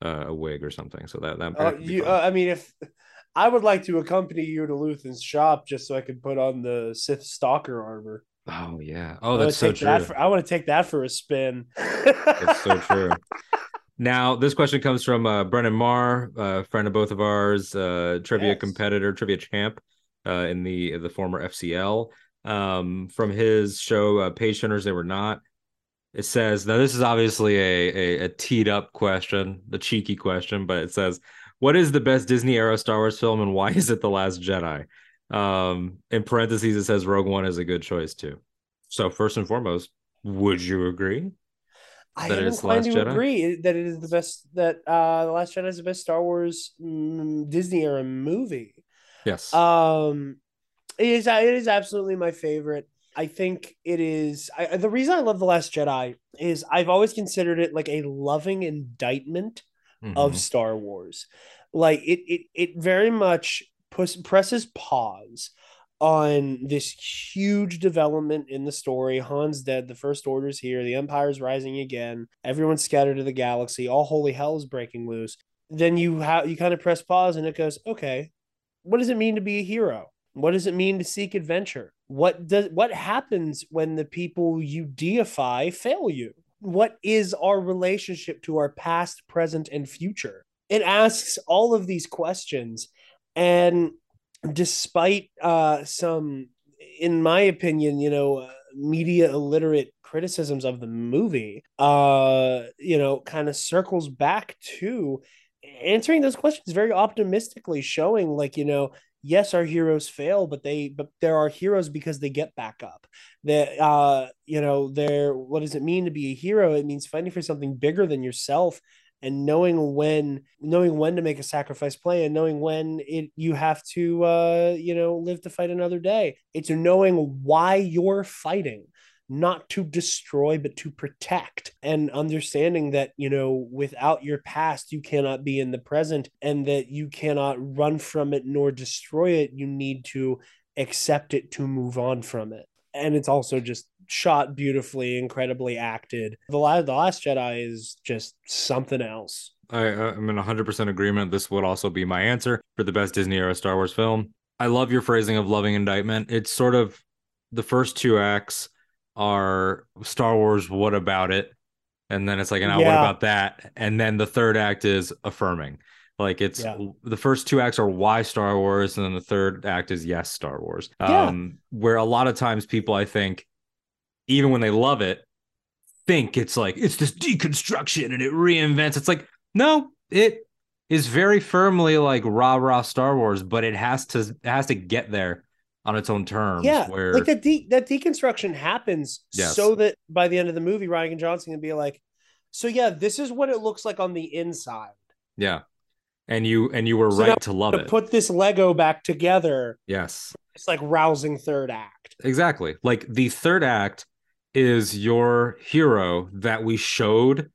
uh, a wig or something. So that that. Uh, you, uh, I mean, if I would like to accompany you to Luthen's shop just so I can put on the Sith Stalker armor. Oh yeah. Oh, that's so true. That for, I want to take that for a spin. that's so true. Now, this question comes from uh, Brennan Marr, a friend of both of ours, uh, trivia yes. competitor, trivia champ uh, in the the former FCL. Um, from his show, uh, Page they were not. It says now this is obviously a, a a teed up question, a cheeky question, but it says, "What is the best Disney era Star Wars film, and why is it the Last Jedi?" Um, in parentheses, it says Rogue One is a good choice too. So first and foremost, would you agree? I am inclined to Jedi? agree that it is the best. That uh, the Last Jedi is the best Star Wars mm, Disney era movie. Yes. Um, it is. It is absolutely my favorite. I think it is. I, the reason I love the Last Jedi is I've always considered it like a loving indictment mm-hmm. of Star Wars. Like it, it, it very much push, presses pause on this huge development in the story. Han's dead, the First Order's here, the Empire's rising again, everyone's scattered to the galaxy, all holy hell is breaking loose. Then you have you kind of press pause and it goes, okay, what does it mean to be a hero? What does it mean to seek adventure? What does what happens when the people you deify fail you? What is our relationship to our past, present, and future? It asks all of these questions. And despite uh, some, in my opinion, you know, uh, media illiterate criticisms of the movie, uh, you know, kind of circles back to answering those questions very optimistically, showing like, you know, yes, our heroes fail, but they but there are heroes because they get back up. That uh, you know, they're what does it mean to be a hero? It means fighting for something bigger than yourself and knowing when knowing when to make a sacrifice play and knowing when it you have to uh you know live to fight another day. It's knowing why you're fighting not to destroy but to protect and understanding that you know without your past you cannot be in the present and that you cannot run from it nor destroy it. You need to accept it to move on from it. And it's also just shot beautifully, incredibly acted. The last, the Last Jedi is just something else. I, I'm in 100% agreement. This would also be my answer for the best Disney era Star Wars film. I love your phrasing of loving indictment. It's sort of the first two acts are Star Wars, what about it? And then it's like, now yeah. what about that? And then the third act is affirming. Like it's yeah. the first two acts are why Star Wars, and then the third act is yes, Star Wars. Yeah. Um, where a lot of times people, I think, even when they love it, think it's like it's this deconstruction and it reinvents. It's like, no, it is very firmly like rah rah Star Wars, but it has to it has to get there on its own terms. Yeah, where like that de- that deconstruction happens yes. so that by the end of the movie, Rian Johnson can be like, so yeah, this is what it looks like on the inside. Yeah and you and you were so right to love to it. Put this Lego back together. Yes, it's like rousing third act. Exactly. Like the third act is your hero that we showed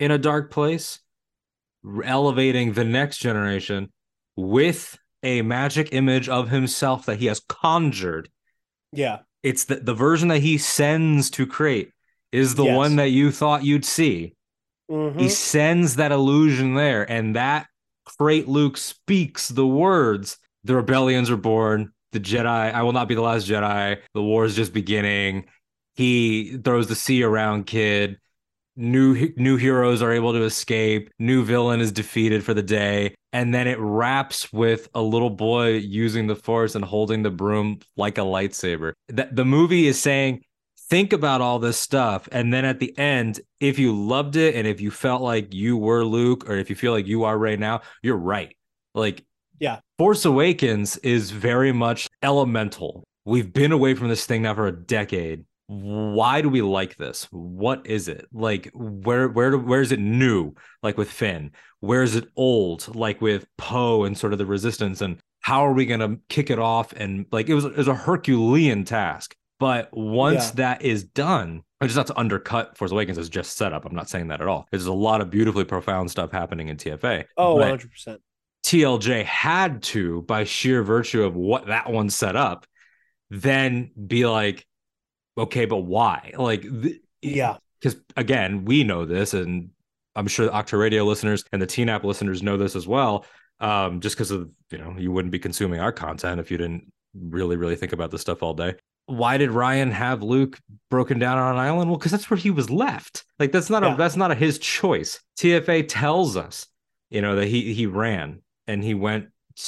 in a dark place, elevating the next generation with a magic image of himself that he has conjured. Yeah. It's the, the version that he sends to create is the yes. one that you thought you'd see. Mm-hmm. He sends that illusion there, and that Krayt Luke speaks the words, the rebellions are born, the Jedi, I will not be the last Jedi, the war is just beginning. He throws the see around kid. New new heroes are able to escape. New villain is defeated for the day, and then it wraps with a little boy using the force and holding the broom like a lightsaber. That the movie is saying think about all this stuff and then at the end if you loved it and if you felt like you were luke or if you feel like you are right now you're right like yeah force awakens is very much elemental we've been away from this thing now for a decade why do we like this what is it like where where where is it new like with finn where is it old like with poe and sort of the resistance and how are we going to kick it off and like it was, it was a herculean task but once yeah. that is done, I just not to undercut Force Awakens as just setup. I'm not saying that at all. There's a lot of beautifully profound stuff happening in TFA. Oh, 100%. TLJ had to, by sheer virtue of what that one set up, then be like, okay, but why? Like, th- Yeah. because again, we know this, and I'm sure the Ahch-To Radio listeners and the TNAP listeners know this as well. Um, just because of you know, you wouldn't be consuming our content if you didn't really, really think about this stuff all day. Why did Rian have Luke broken down on an island? Well, because that's where he was left. Like that's not Yeah. a that's not a his choice. TFA tells us, you know, that he he ran and he went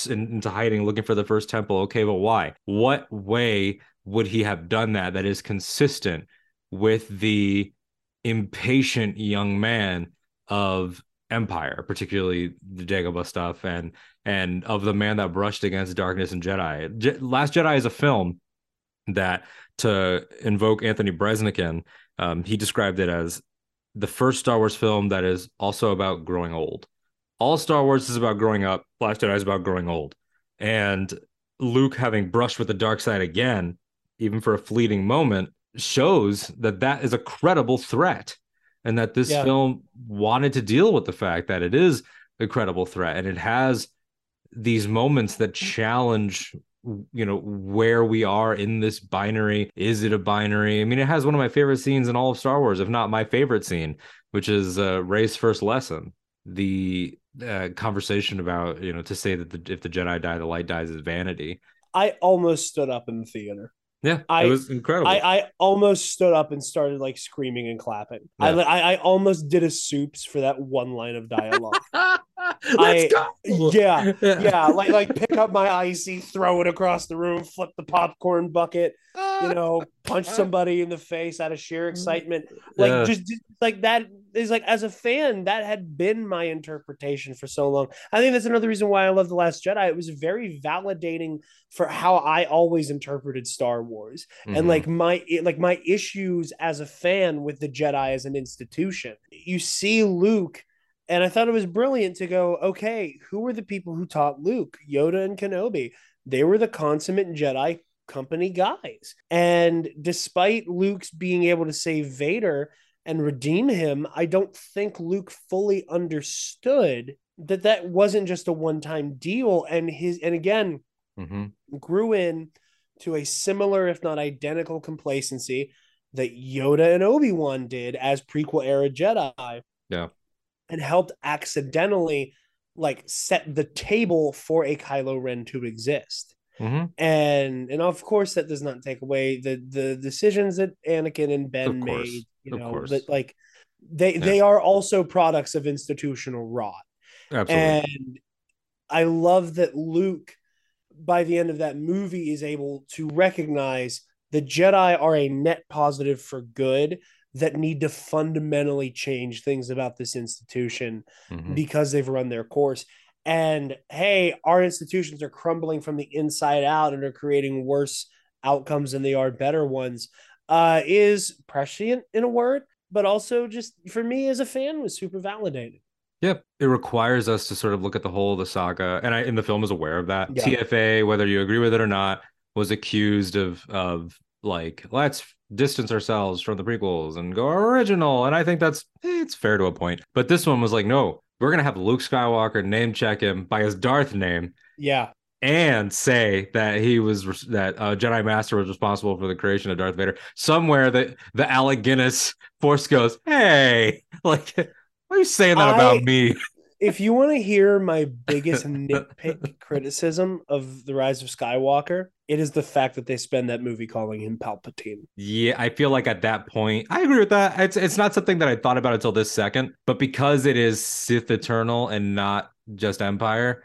in- into hiding looking for the first temple. Okay, but why? What way would he have done that that is consistent with the impatient young man of Empire, particularly the Dagobah stuff, and and of the man that brushed against darkness and Jedi. Je- Last Jedi is a film that, to invoke Anthony Breznican, um, he described it as the first Star Wars film that is also about growing old. All Star Wars is about growing up. Last Jedi is about growing old, and Luke having brushed with the dark side again, even for a fleeting moment, shows that that is a credible threat and that this Yeah. film wanted to deal with the fact that it is a credible threat. And it has these moments that challenge you know where we are in this binary. Is it a binary? I mean it has one of my favorite scenes in all of star wars if not my favorite scene which is uh, rey's first lesson. The uh, conversation about you know to say that the, if the jedi die the light dies is vanity. I almost stood up in the theater. Yeah I- it was incredible I, I almost stood up and started like screaming and clapping. I, Yeah. I I almost did a soups for that one line of dialogue. let's I- go yeah, yeah, like like pick up my icy, throw it across the room, flip the popcorn bucket, you know, punch somebody in the face out of sheer mm. excitement. Like Yeah. just like that is like as a fan, that had been my interpretation for so long. I think that's another reason why I love The Last Jedi. It was very validating for how I always interpreted Star Wars and Mhm. like my like my issues as a fan with the Jedi as an institution. You see Luke and I thought it was brilliant to go, okay, who were the people who taught Luke? Yoda and Kenobi. They were the consummate Jedi company guys. And despite Luke's being able to save Vader and redeem him, I don't think Luke fully understood that that wasn't just a one-time deal and his and again Mhm. grew in to a similar if not identical complacency that Yoda and Obi-Wan did as prequel era Jedi. Yeah. And helped accidentally like set the table for a Kylo Ren to exist Mhm. and and of course that does not take away the the decisions that Anakin and Ben made. You of know course. that like they Yeah. they are also products of institutional rot. absolutely And I love that Luke, by the end of that movie, is able to recognize the Jedi are a net positive for good that need to fundamentally change things about this institution Mhm. because they've run their course. And hey, our institutions are crumbling from the inside out and are creating worse outcomes than they are better ones. Uh, is prescient in a word, but also just for me as a fan was super validated. Yep. It requires us to sort of look at the whole of the saga. And I in the film is aware of that. Yeah. TFA, whether you agree with it or not, was accused of of like, let's distance ourselves from the prequels and go original. And I think that's eh, it's fair to a point. But this one was like, no, we're gonna have Luke Skywalker name check him by his Darth name Yeah, and say that he was that uh, Jedi Master was responsible for the creation of Darth Vader. Somewhere that the Alec Guinness Force goes, hey, like, why are you saying that about me? if you want to hear my biggest nitpick criticism of the Rise of Skywalker, it is the fact that they spend that movie calling him Palpatine. Yeah, I feel like at that point, I agree with that. It's it's not something that I thought about until this second, but because it is Sith Eternal and not just Empire,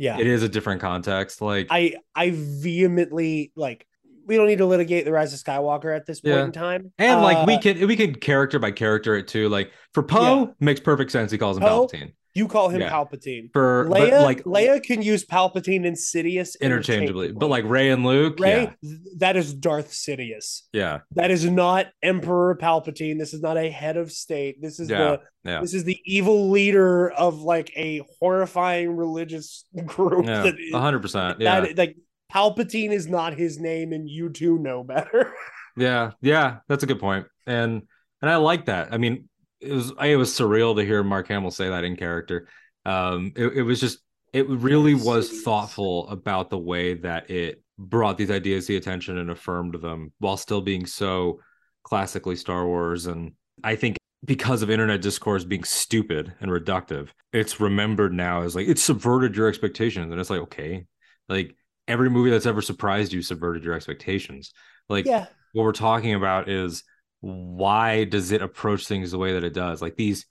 Yeah, it is a different context. Like, I I vehemently like. We don't need to litigate the Rise of Skywalker at this point Yeah. in time, and like we Uh, can we can character by character it too. Like for Poe, Yeah. makes perfect sense. He calls him Poe, Palpatine. You call him Yeah. Palpatine. For Leia, like Leia can use Palpatine and Sidious interchangeably, but like Rey and Luke, Rey, that is Darth Sidious. yeah, That is not Emperor Palpatine. This is not a head of state. This is the this is the evil leader of like a horrifying religious group. yeah, hundred percent, yeah, that like Palpatine is not his name, and you two know better. yeah, yeah. That's a good point, and and I like that. I mean, it was it was surreal to hear Mark Hamill say that in character. Um, it, it was just it really Yes, was it is. thoughtful about the way that it brought these ideas to the attention and affirmed them while still being so classically Star Wars. And I think because of internet discourse being stupid and reductive, it's remembered now as like it subverted your expectations. And it's like, okay, like every movie that's ever surprised you subverted your expectations. Like Yeah. what we're talking about is why does it approach things the way that it does? Like these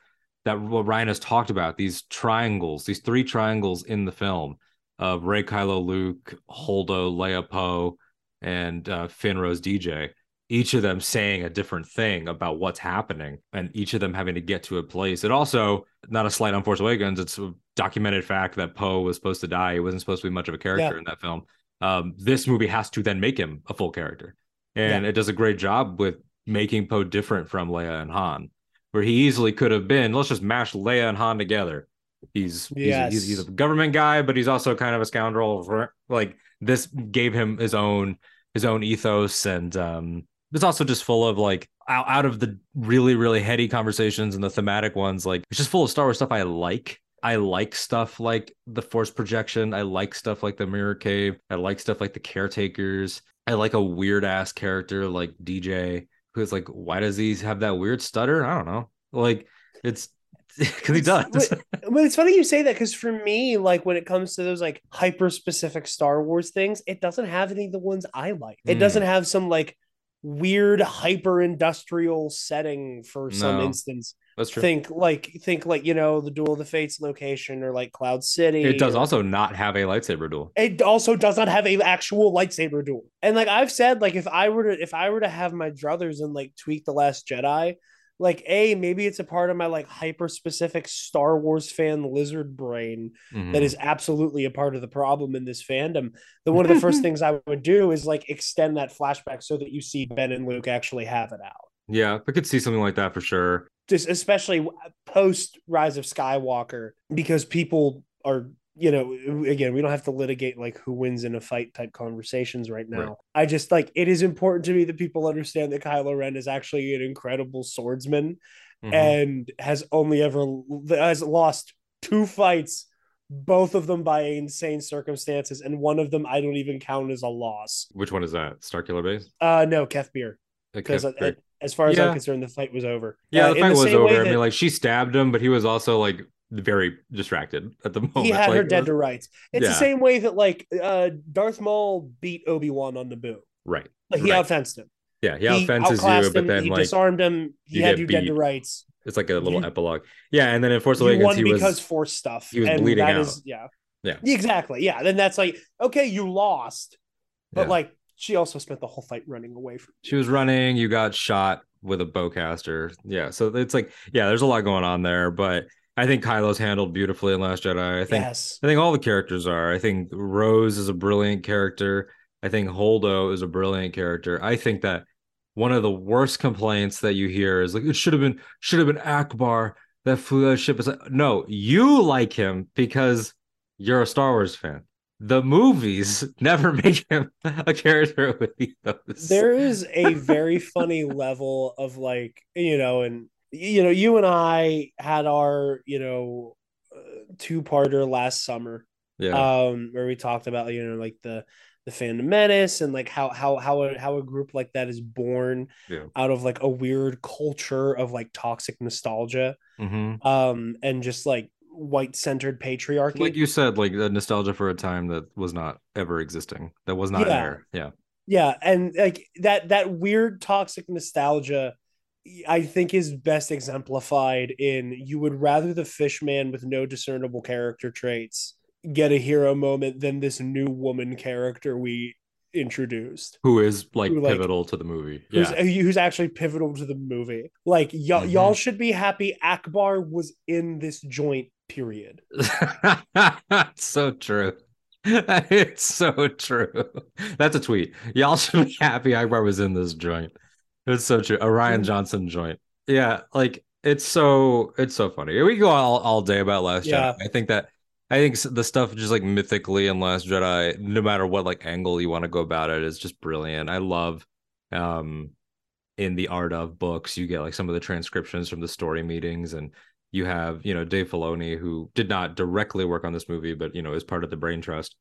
that what Rian has talked about, these triangles, these three triangles in the film of Rey Kylo Luke, Holdo, Leia Poe, and uh, Finn Rose DJ, each of them saying a different thing about what's happening, and each of them having to get to a place. It also, not a slight on Force Awakens, it's documented fact that Poe was supposed to die. He wasn't supposed to be much of a character Yeah. in that film. Um, this movie has to then make him a full character. And Yeah. it does a great job with making Poe different from Leia and Han, where he easily could have been, let's just mash Leia and Han together. He's he's, Yes. he's, he's a government guy, but he's also kind of a scoundrel. Like this gave him his own his own ethos, and um, it's also just full of like out, out of the really really heady conversations and the thematic ones. Like it's just full of Star Wars stuff I like. I like stuff like the Force projection. I like stuff like the Mirror Cave. I like stuff like the Caretakers. I like a weird ass character like DJ who's like, why does he have that weird stutter? I don't know. Like it's because he does. But, but it's funny you say that because for me, like when it comes to those like hyper specific Star Wars things, it doesn't have any of the ones I like. It Mm. doesn't have some like weird hyper industrial setting for some No, instance. That's true. Think like think like you know the Duel of the Fates location or like Cloud City. It does also not have a lightsaber duel. it also does not have a actual lightsaber duel. And like I've said, like if I were to if I were to have my druthers and like tweak the Last Jedi, like a maybe it's a part of my like hyper specific Star Wars fan lizard brain Mhm. that is absolutely a part of the problem in this fandom. That one of the first things I would do is like extend that flashback so that you see Ben and Luke actually have it out. yeah, I could see something like that for sure. Just especially post Rise of Skywalker, because people are, you know, again, we don't have to litigate like who wins in a fight type conversations right now. Right. I just like it is important to me that people understand that Kylo Ren is actually an incredible swordsman Mhm. and has only ever has lost two fights, both of them by insane circumstances, and one of them I don't even count as a loss. Which one is that? Starkiller Base? Uh no, Kef Bir, because great. as far as Yeah. I'm concerned, the fight was over. yeah, Uh, the fight was same way over. I mean, like she stabbed him, but he was also like very distracted at the moment. he had Like, her dead was- to rights. It's Yeah. the same way that like uh Darth Maul beat Obi Wan on Naboo. Right. Like he Right. outfenced him. Yeah, he He outfences you, but him, then he like disarmed him. He you had you dead to rights. it's like a little you- epilogue. Yeah, and then in Force Awakens, he because force stuff. he was and bleeding that out. is- yeah. Yeah. Exactly. Yeah. Then that's like, okay, you lost. But Yeah. like she also spent the whole fight running away from she was running. You got shot with a bowcaster. Yeah, so it's like yeah, there's a lot going on there, but I think Kylo's handled beautifully in Last Jedi. I think Yes. I think all the characters are. I think Rose is a brilliant character. I think Holdo is a brilliant character. I think that one of the worst complaints that you hear is like it should have been should have been Ackbar that flew that ship. Is like, no, you like him because you're a Star Wars fan. The movies never make him a character with ethos. There is a very funny level of like, you know, and you know, you and I had our, you know, uh, two-parter last summer yeah, um where we talked about you know like the the fandom menace and like how how how a, how a group like that is born Yeah. out of like a weird culture of like toxic nostalgia Mhm. um and just like white centered patriarchy like you said, like the nostalgia for a time that was not ever existing, that was not Yeah. there. Yeah, yeah and like that that weird toxic nostalgia i think is best exemplified in you would rather the fishman with no discernible character traits get a hero moment than this new woman character we introduced who is like Who, like, pivotal to the movie. who's, Yeah, who's actually pivotal to the movie. Like y- Mhm. y'all should be happy Ackbar was in this joint. Period. so true. It's so true. That's a tweet. Y'all should be happy Ackbar was in this joint. It's so true. A Rian Mm. Johnson joint. Yeah, like it's so it's so funny. We go all, all day about Last Yeah. Jedi. I think that I think the stuff just like mythically in Last Jedi, no matter what like angle you want to go about it, is just brilliant. I love um in the art of books, you get like some of the transcriptions from the story meetings and you have you know Dave Filoni who did not directly work on this movie, but you know is part of the Brain Trust.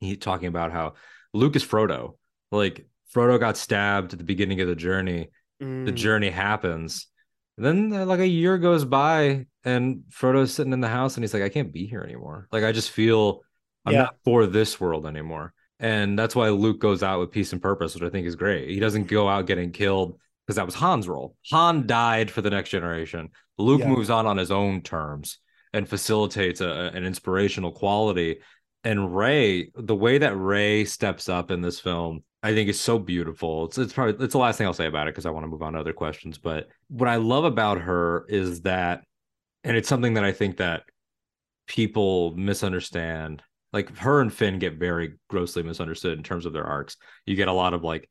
He talking about how Lucas Frodo. Like Frodo got stabbed at the beginning of the journey. Mm. The journey happens. And then uh, like a year goes by and Frodo's sitting in the house and he's like, I can't be here anymore. Like I just feel I'm Yeah. not for this world anymore. And that's why Luke goes out with peace and purpose, which I think is great. He doesn't go out getting killed because that was Han's role. Han died for the next generation. Luke Yeah. moves on on his own terms and facilitates a, an inspirational quality. And Rey, the way that Rey steps up in this film, I think is so beautiful. It's it's probably it's the last thing I'll say about it because I want to move on to other questions. But what I love about her is that, and it's something that I think that people misunderstand. Like her and Finn get very grossly misunderstood in terms of their arcs. You get a lot of like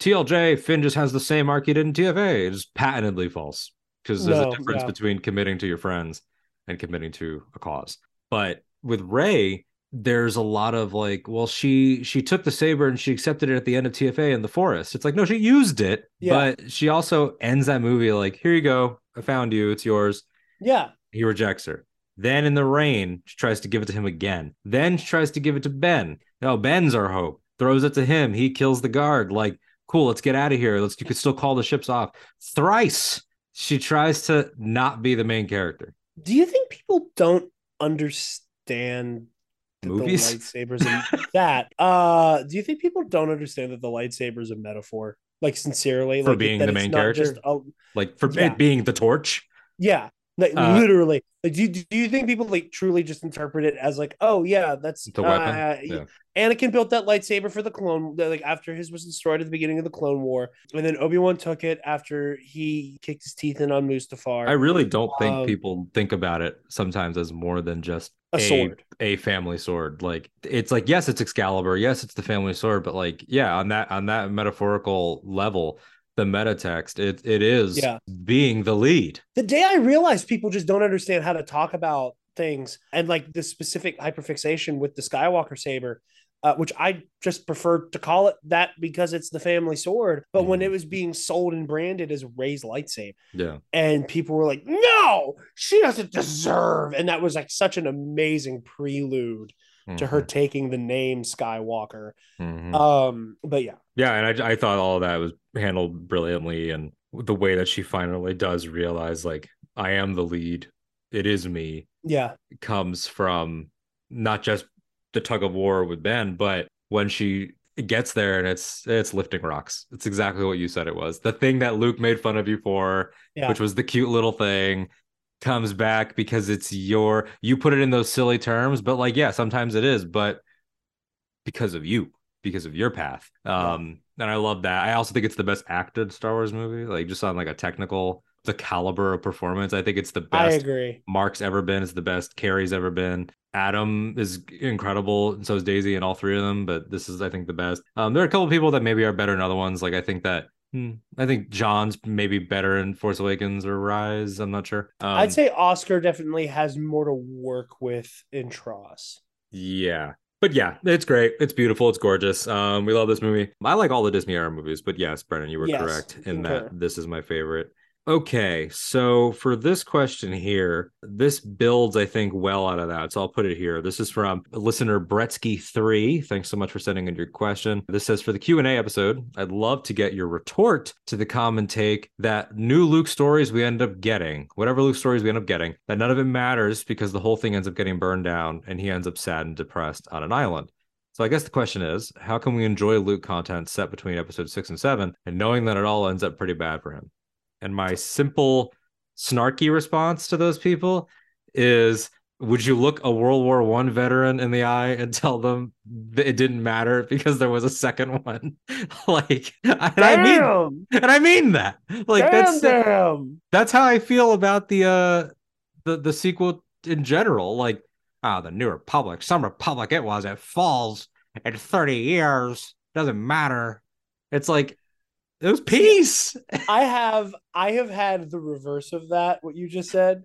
TLJ, Finn just has the same arc he did in TFA. It's patently false because there's No, a difference between committing to your friends and committing to a cause. But with Rey, there's a lot of like, well, she she took the saber and she accepted it at the end of TFA in the forest. It's like, no, she used it, Yeah. but she also ends that movie like, here you go, I found you, it's yours. Yeah. He rejects her. Then in the rain, she tries to give it to him again. Then she tries to give it to Ben. No, Ben's our hope. Throws it to him. He kills the guard. Like, cool, let's get out of here. Let's you could still call the ships off. Thrice she tries to not be the main character. Do you think people don't understand that Movies? the lightsabers and that? Uh, do you think people don't understand that the lightsaber is a metaphor? Like sincerely, For like being the main character? a- Like for Yeah. it being the torch. yeah, like Uh, literally. Like, do you, do you think people like truly just interpret it as like, oh yeah, that's The weapon? uh, Yeah. Anakin built that lightsaber for the clone, like after his was destroyed at the beginning of the Clone War, and then Obi Wan took it after he kicked his teeth in on Mustafar. I really don't think Um, people think about it sometimes as more than just a sword. a family sword. Like it's like yes, it's Excalibur, yes, it's the family sword, but like yeah, on that on that metaphorical level, the meta text, it it is Yeah. being the lead. the day I realized people just don't understand how to talk about things and like the specific hyperfixation with the Skywalker saber, uh, which I just prefer to call it that because it's the family sword. But when Mhm. it was being sold and branded as Rey's lightsaber, Yeah. and people were like, "No, she doesn't deserve," and that was like such an amazing prelude to her taking the name Skywalker. Mhm. Um, but yeah, Yeah, and I I thought all that was handled brilliantly, and the way that she finally does realize like I am the lead, it is me, yeah, comes from not just the tug of war with Ben, but when she gets there and it's it's lifting rocks. It's exactly what you said it was. The thing that Luke made fun of you for, yeah, which was the cute little thing, comes back because it's your you put it in those silly terms, but like yeah, sometimes it is, but because of you, because of your path. Um and I love that. I also think it's the best acted Star Wars movie, like just on like a technical the caliber of performance. I think it's the best. I agree. Mark's ever been. It's the best Carrie's ever been. Adam is incredible, and so is Daisy, and all three of them. But this is, I think, the best. Um, there are a couple of people that maybe are better than other ones. Like I think that, hmm, I think John's maybe better in Force Awakens or Rise. I'm not sure. Um, I'd say Oscar definitely has more to work with in TROS. yeah. But yeah, it's great. It's beautiful. It's gorgeous. Um, we love this movie. I like all the Disney era movies, but yes, Brennan, you were Yes, correct in that this is my favorite. Okay, so for this question here, this builds, I think, well out of that. So I'll put it here. This is from listener Bretsky3. Thanks so much for sending in your question. This says for the Q&A episode, I'd love to get your retort to the common take that new Luke stories we end up getting, whatever Luke stories we end up getting, that none of it matters because the whole thing ends up getting burned down and he ends up sad and depressed on an island. So I guess the question is, how can we enjoy Luke content set between episodes six and seven and knowing that it all ends up pretty bad for him? And my simple, snarky response to those people is would you look a World War One veteran in the eye and tell them that it didn't matter because there was a second one? like and I mean and I mean that. Like damn, that's damn. that's how I feel about the uh the the sequel in general. Like, ah, the New Republic, some Republic it was, it falls in 30 years. Doesn't matter. It's like it was peace. I have I have had the reverse of that. What you just said,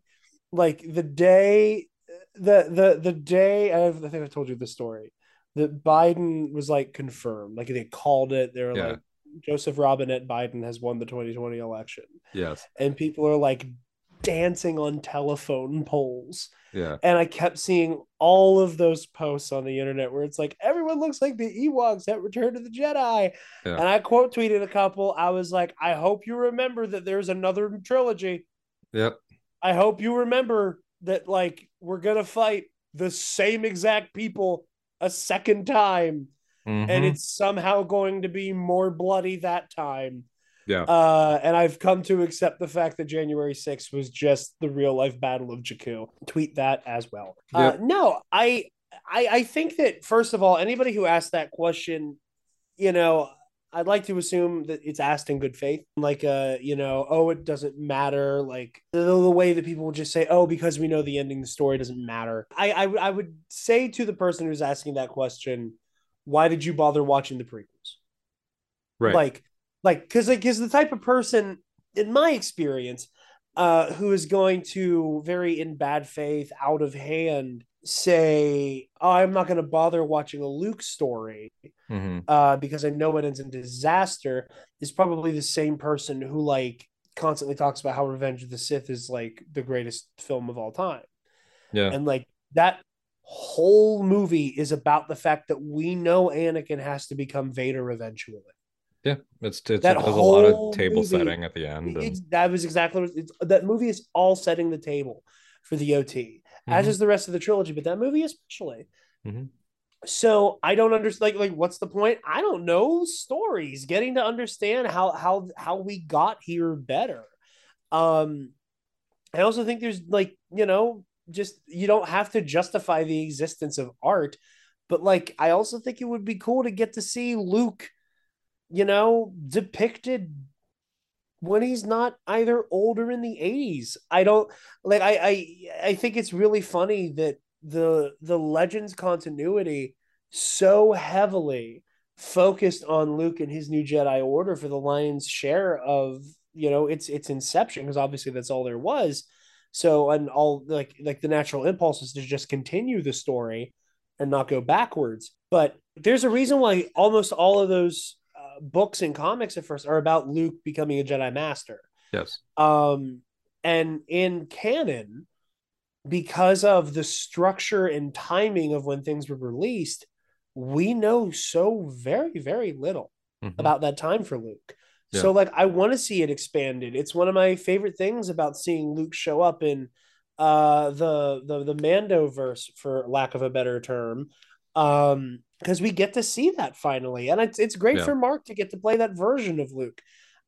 like the day, the the the day. I, have, I think I told you the story. That Biden was like confirmed, like they called it. They were Yeah. like, Joseph Robinette Biden has won the 2020 election, Yes. and people are like dancing on telephone poles. Yeah. And I kept seeing all of those posts on the internet where it's like, everyone looks like the Ewoks at Return of the Jedi. Yeah. And I quote tweeted a couple. I was like, I hope you remember that there's another trilogy. Yep. I hope you remember that, like, we're going to fight the same exact people a second time. And Mhm. it's somehow going to be more bloody that time. Yeah. Uh, and I've come to accept the fact that January 6th was just the real life battle of Jakku. Tweet that as well. Uh, no, I, I I think that first of all, anybody who asked that question, you know, I'd like to assume that it's asked in good faith. Like, uh, you know, oh, it doesn't matter. Like the, the way that people will just say, oh, because we know the ending, the story doesn't matter. I, I I would say to the person who's asking that question, why did you bother watching the prequels? right. like like because like because the type of person in my experience uh who is going to very in bad faith out of hand say oh, i'm not going to bother watching a luke story Mhm. uh because i know it ends in disaster is probably the same person who like constantly talks about how revenge of the sith is like the greatest film of all time Yeah. and like that whole movie is about the fact that we know anakin has to become vader eventually Yeah. It's, it's that it does a lot of table movie- setting at the end. and- that was exactly what it's, that movie is all setting the table for the OT, as Mhm. is the rest of the trilogy, but that movie especially. Mhm. So I don't understand. Like, like, what's the point? I don't know. Stories, getting to understand how how how we got here better. Um, I also think there's like you know just you don't have to justify the existence of art, but like I also think it would be cool to get to see Luke you know, depicted when he's not either older in the 80s. I don't like I I I think it's really funny that the the Legends continuity so heavily focused on Luke and his new Jedi Order for the lion's share of, you know, its its inception because obviously that's all there was. So and all like like the natural impulse is to just continue the story and not go backwards. But there's a reason why almost all of those books and comics at first are about Luke becoming a Jedi Master. yes. Um, and in canon, because of the structure and timing of when things were released, we know so very, very little Mhm. about that time for Luke. Yeah. So like I want to see it expanded. It's one of my favorite things about seeing Luke show up in uh the the the Mando verse for lack of a better term. Um because we get to see that finally. And it's it's great Yeah. for Mark to get to play that version of Luke.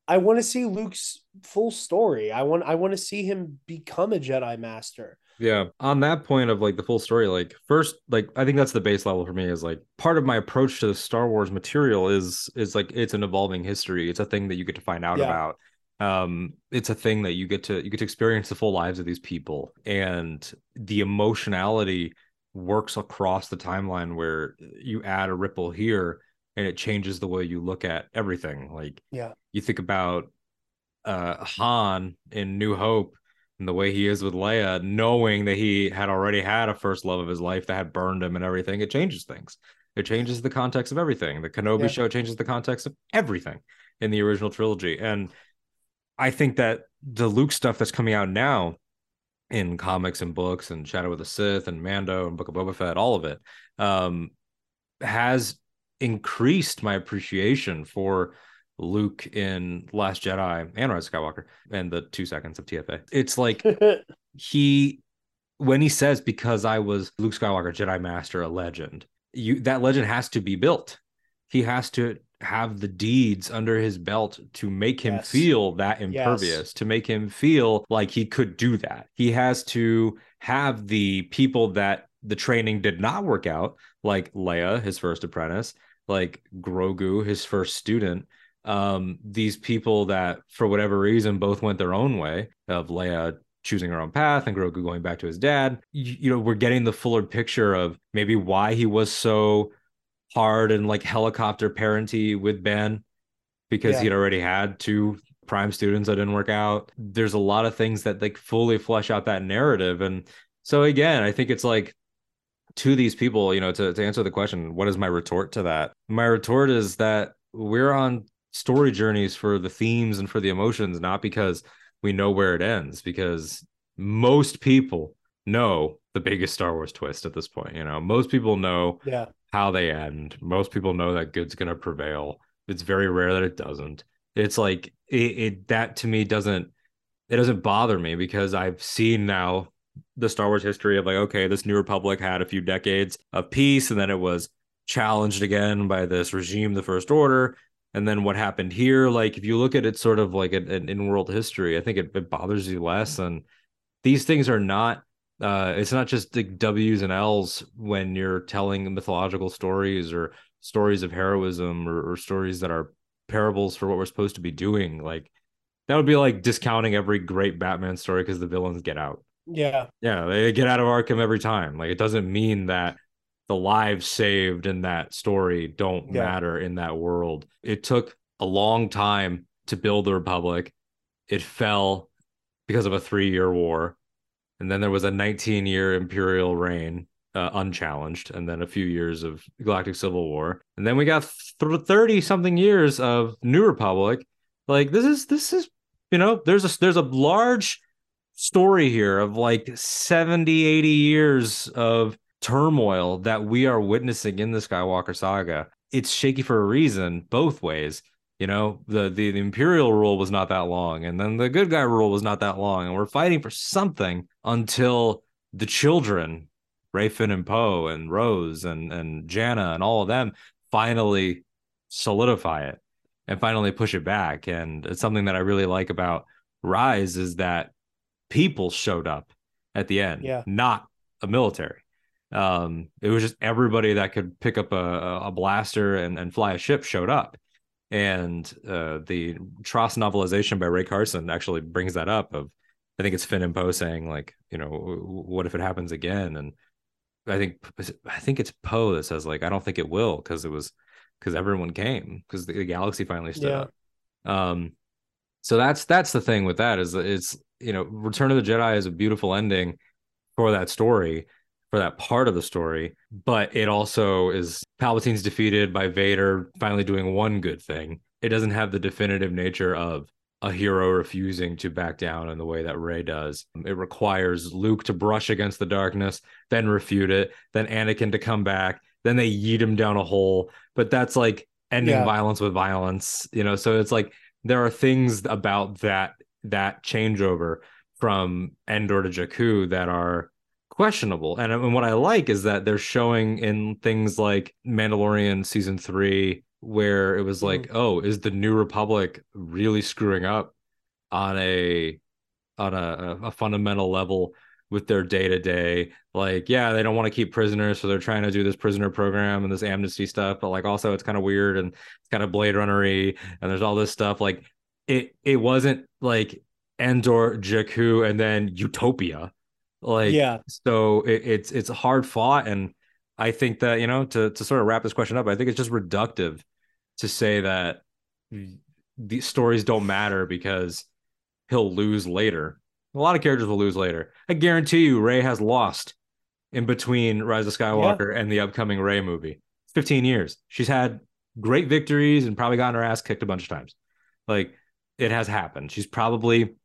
I want to see Luke's full story. I want I want to see him become a Jedi master. Yeah. On that point of like the full story, like first, like I think that's the base level for me is like part of my approach to the Star Wars material is is like it's an evolving history. It's a thing that you get to find out Yeah. about. Um, it's a thing that you get to you get to experience the full lives of these people and the emotionality works across the timeline where you add a ripple here and it changes the way you look at everything. Like Yeah. you think about uh Han in New Hope and the way he is with Leia, knowing that he had already had a first love of his life that had burned him and everything, it changes things. It changes the context of everything. The Kenobi Yeah. show changes the context of everything in the original trilogy. And I think that the Luke stuff that's coming out now in comics and books and Shadow of the Sith and Mando and Book of Boba Fett, all of it, um, has increased my appreciation for Luke in Last Jedi and Rise of Skywalker and the two seconds of TFA. It's like he when he says because I was Luke Skywalker Jedi Master a legend you that legend has to be built he has to have the deeds under his belt to make him Yes. feel that impervious Yes. to make him feel like he could do that he has to have the people that the training did not work out like Leia his first apprentice like Grogu his first student um these people that for whatever reason both went their own way of Leia choosing her own path and Grogu going back to his dad you, you know we're getting the fuller picture of maybe why he was so hard and like helicopter parenty with Ben because Yeah. he had already had two prime students that didn't work out there's a lot of things that like fully flesh out that narrative and so again I think it's like to these people you know to, to answer the question what is my retort to that my retort is that we're on story journeys for the themes and for the emotions not because we know where it ends because most people know the biggest Star Wars twist at this point. You know, most people know Yeah. How they end. Most people know that good's going to prevail. It's very rare that it doesn't. It's like it, it that to me doesn't it doesn't bother me because I've seen now the Star Wars history of like okay, this New Republic had a few decades of peace and then it was challenged again by this regime, the First Order, and then what happened here. Like if you look at it sort of like an, an in-world history, I think it, it bothers you less. And these things are not uh, it's not just the W's and L's when you're telling mythological stories or stories of heroism or, or, stories that are parables for what we're supposed to be doing. Like that would be like discounting every great Batman story because the villains get out. Yeah. Yeah, they get out of Arkham every time. Like it doesn't mean that the lives saved in that story don't yeah. matter in that world. It took a long time to build the Republic. It fell because of a three year war and then there was a 19 year imperial reign uh, unchallenged and then a few years of galactic civil war. And then we got 30 something years of new republic. Like this is this is you know there's a there's a large story here of like 70 80 years of turmoil that we are witnessing in the skywalker saga. It's shaky for a reason both ways. You know the, the, the imperial rule was not that long and then the good guy rule was not that long and we're fighting for something until the children Rey Finn and Poe and Rose and and Jannah and all of them finally solidify it and finally push it back. And it's something that I really like about Rise is that people showed up at the end yeah. not a military. Um it was just everybody that could pick up a, a blaster and, and fly a ship showed up. And uh, the TROS novelization by Rae Carson actually brings that up. Of I think it's Finn and Poe saying like, you know, what if it happens again? And I think I think it's Poe that says like, I don't think it will because it was because everyone came because the, the, galaxy finally stood yeah. up. Um, so that's that's the thing with that is it's you know, Return of the Jedi is a beautiful ending for that story for that part of the story, but it also is Palpatine's defeated by Vader finally doing one good thing. It doesn't have the definitive nature of a hero refusing to back down in the way that Ray does. It requires Luke to brush against the darkness, then refute it, then Anakin to come back, then they yeet him down a hole. But that's like ending yeah. violence with violence, you know. So it's like there are things about that that changeover from Endor to Jakku that are questionable. And, and what I like is that they're showing in things like Mandalorian season three, where it was like, mm. oh, is the New Republic really screwing up on a on a, a fundamental level with their day to day? Like, yeah, they don't want to keep prisoners, so they're trying to do this prisoner program and this amnesty stuff. But like, also, it's kind of weird and it's kind of Blade Runnery, and there's all this stuff. Like, it it wasn't like Endor, Jakku, and then Utopia like, yeah. So it, it's it's hard fought, and I think that you know to to sort of wrap this question up, I think it's just reductive to say that these stories don't matter because he'll lose later. A lot of characters will lose later. I guarantee you, Rey has lost in between Rise of Skywalker yeah. and the upcoming Rey movie. 15 years. She's had great victories and probably gotten her ass kicked a bunch of times. Like it has happened. She's probably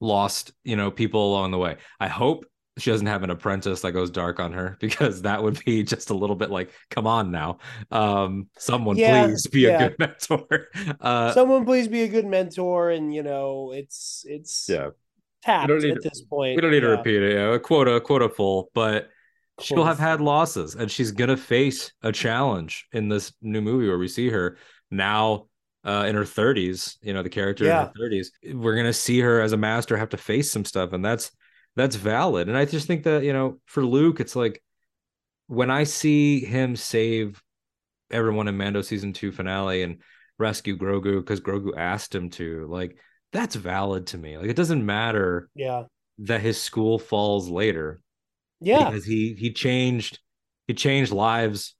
lost, you know, people along the way. I hope she doesn't have an apprentice that goes dark on her because that would be just a little bit like come on now um someone yeah, please be yeah. a good mentor uh someone please be a good mentor and you know it's it's yeah tapped at to, this point we don't need yeah. to repeat it yeah, a quota a quota full but Close. she'll have had losses and she's gonna face a challenge in this new movie where we see her now uh, in her 30s you know the character in her 30s we're gonna see her as a master have to face some stuff and that's that's valid. And I just think that, you know, for Luke, it's like when I see him save everyone in Mando season two finale and rescue Grogu because Grogu asked him to, like, that's valid to me. Like, it doesn't matter yeah that his school falls later. Yeah. Because he he changed he changed lives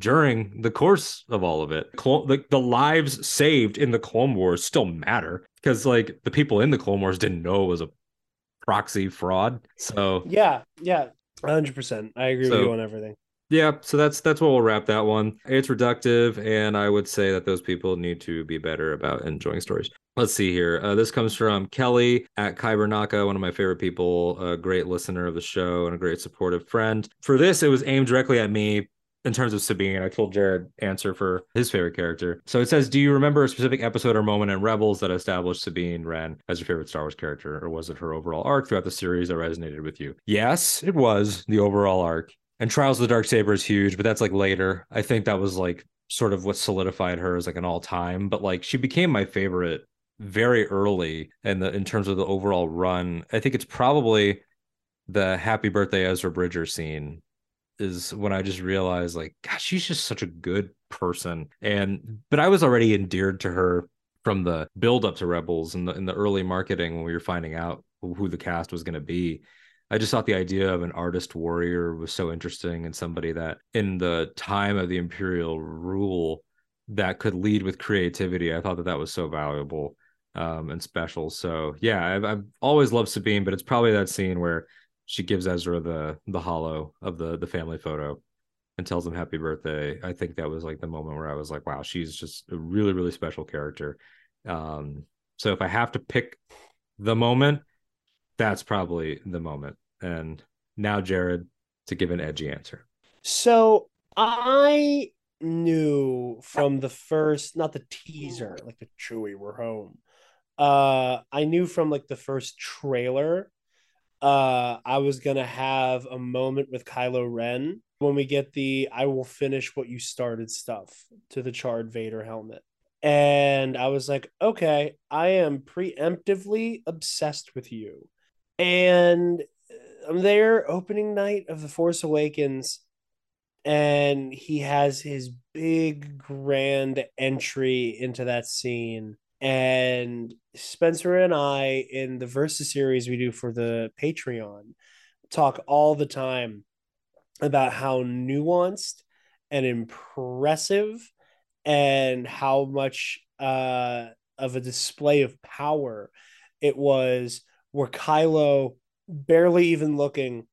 during the course of all of it. Clone, the, the lives saved in the Clone Wars still matter because like the people in the Clone Wars didn't know it was a proxy fraud. So yeah, yeah, hundred percent. I agree so, with you on everything. Yeah, so that's that's what we'll wrap that one. It's reductive, and I would say that those people need to be better about enjoying stories. Let's see here. Uh, this comes from Kelly at Kybernaka, one of my favorite people, a great listener of the show and a great supportive friend. For this, it was aimed directly at me in terms of Sabine. I told Jarod answer for his favorite character. So it says, Do you remember a specific episode or moment in Rebels that established Sabine Wren as your favorite Star Wars character? Or was it her overall arc throughout the series that resonated with you? Yes, it was the overall arc. And Trials of the Darksaber is huge, but that's like later. I think that was like sort of what solidified her as like an all time. But like she became my favorite very early in the in terms of the overall run. I think it's probably the happy birthday Ezra Bridger scene is when I just realized like gosh she's just such a good person. And but I was already endeared to her from the build up to Rebels and the in the early marketing when we were finding out who the cast was going to be. I just thought the idea of an artist warrior was so interesting and somebody that in the time of the imperial rule that could lead with creativity. I thought that that was so valuable um, and special. So yeah, I've, I've always loved Sabine, but it's probably that scene where she gives Ezra the the hollow of the the family photo and tells him happy birthday. I think that was like the moment where I was like, wow, she's just a really really special character. Um, so if I have to pick the moment, that's probably the moment. And now Jarod to give an edgy answer. So I knew from the first, not the teaser, like the Chewie, we're home uh I knew from like the first trailer uh I was gonna have a moment with Kylo Ren when we get the I will finish what you started stuff to the charred Vader helmet. And I was like, okay, I am preemptively obsessed with you. And I'm there opening night of The Force Awakens, and he has his big grand entry into that scene and Spencer and I, in the Versus series we do for the Patreon, talk all the time about how nuanced and impressive and how much uh, of a display of power it was where Kylo, barely even looking,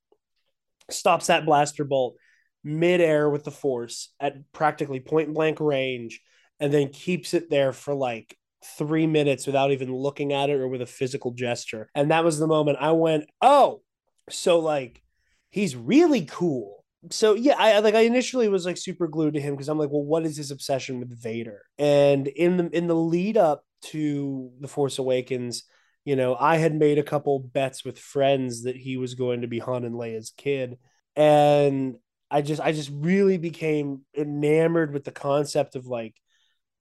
stops that blaster bolt midair with the force at practically point blank range and then keeps it there for like three minutes without even looking at it or with a physical gesture. And that was the moment I went, oh, so like he's really cool. So yeah, I like I initially was like super glued to him because I'm like, well, what is his obsession with Vader? And in the in the lead up to The Force Awakens, you know, I had made a couple bets with friends that he was going to be Han and Leia's kid. And I just I just really became enamored with the concept of like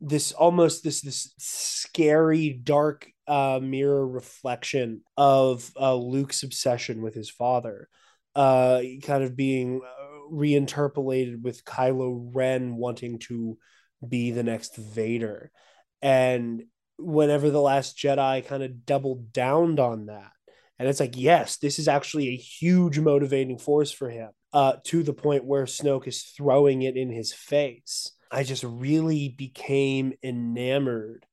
this almost this this scary dark uh, mirror reflection of uh, Luke's obsession with his father, uh, kind of being uh, reinterpolated with Kylo Ren wanting to be the next Vader, and whenever the Last Jedi kind of doubled down on that, and it's like yes, this is actually a huge motivating force for him, uh, to the point where Snoke is throwing it in his face I just really became enamored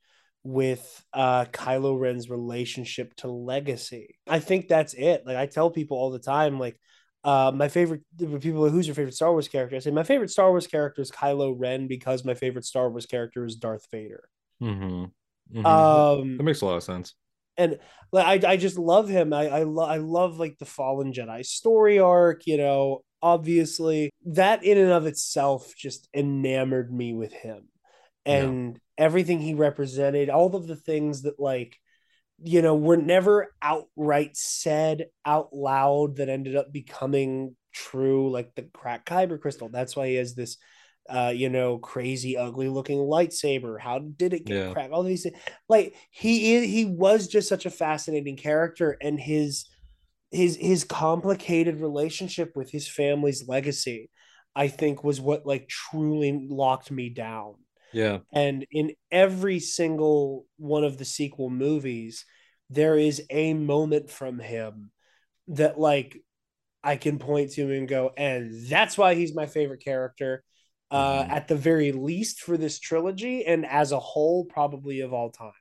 with uh Kylo Ren's relationship to legacy. I think that's it. Like I tell people all the time, like uh, my favorite people who's your favorite Star Wars character? I say my favorite Star Wars character is Kylo Ren because my favorite Star Wars character is Darth Vader. Mm-hmm. Mm-hmm. Um, that makes a lot of sense. And like I, I just love him. I I, lo- I love like the Fallen Jedi story arc. You know, obviously that in and of itself just enamored me with him and yeah. everything he represented all of the things that like you know were never outright said out loud that ended up becoming true like the crack kyber crystal that's why he has this uh you know crazy ugly looking lightsaber how did it get yeah. cracked all these things like he is, he was just such a fascinating character and his his his complicated relationship with his family's legacy i think was what like truly locked me down. Yeah. And in every single one of the sequel movies there is a moment from him that like i can point to and go and that's why he's my favorite character uh mm-hmm. at the very least for this trilogy and as a whole probably of all time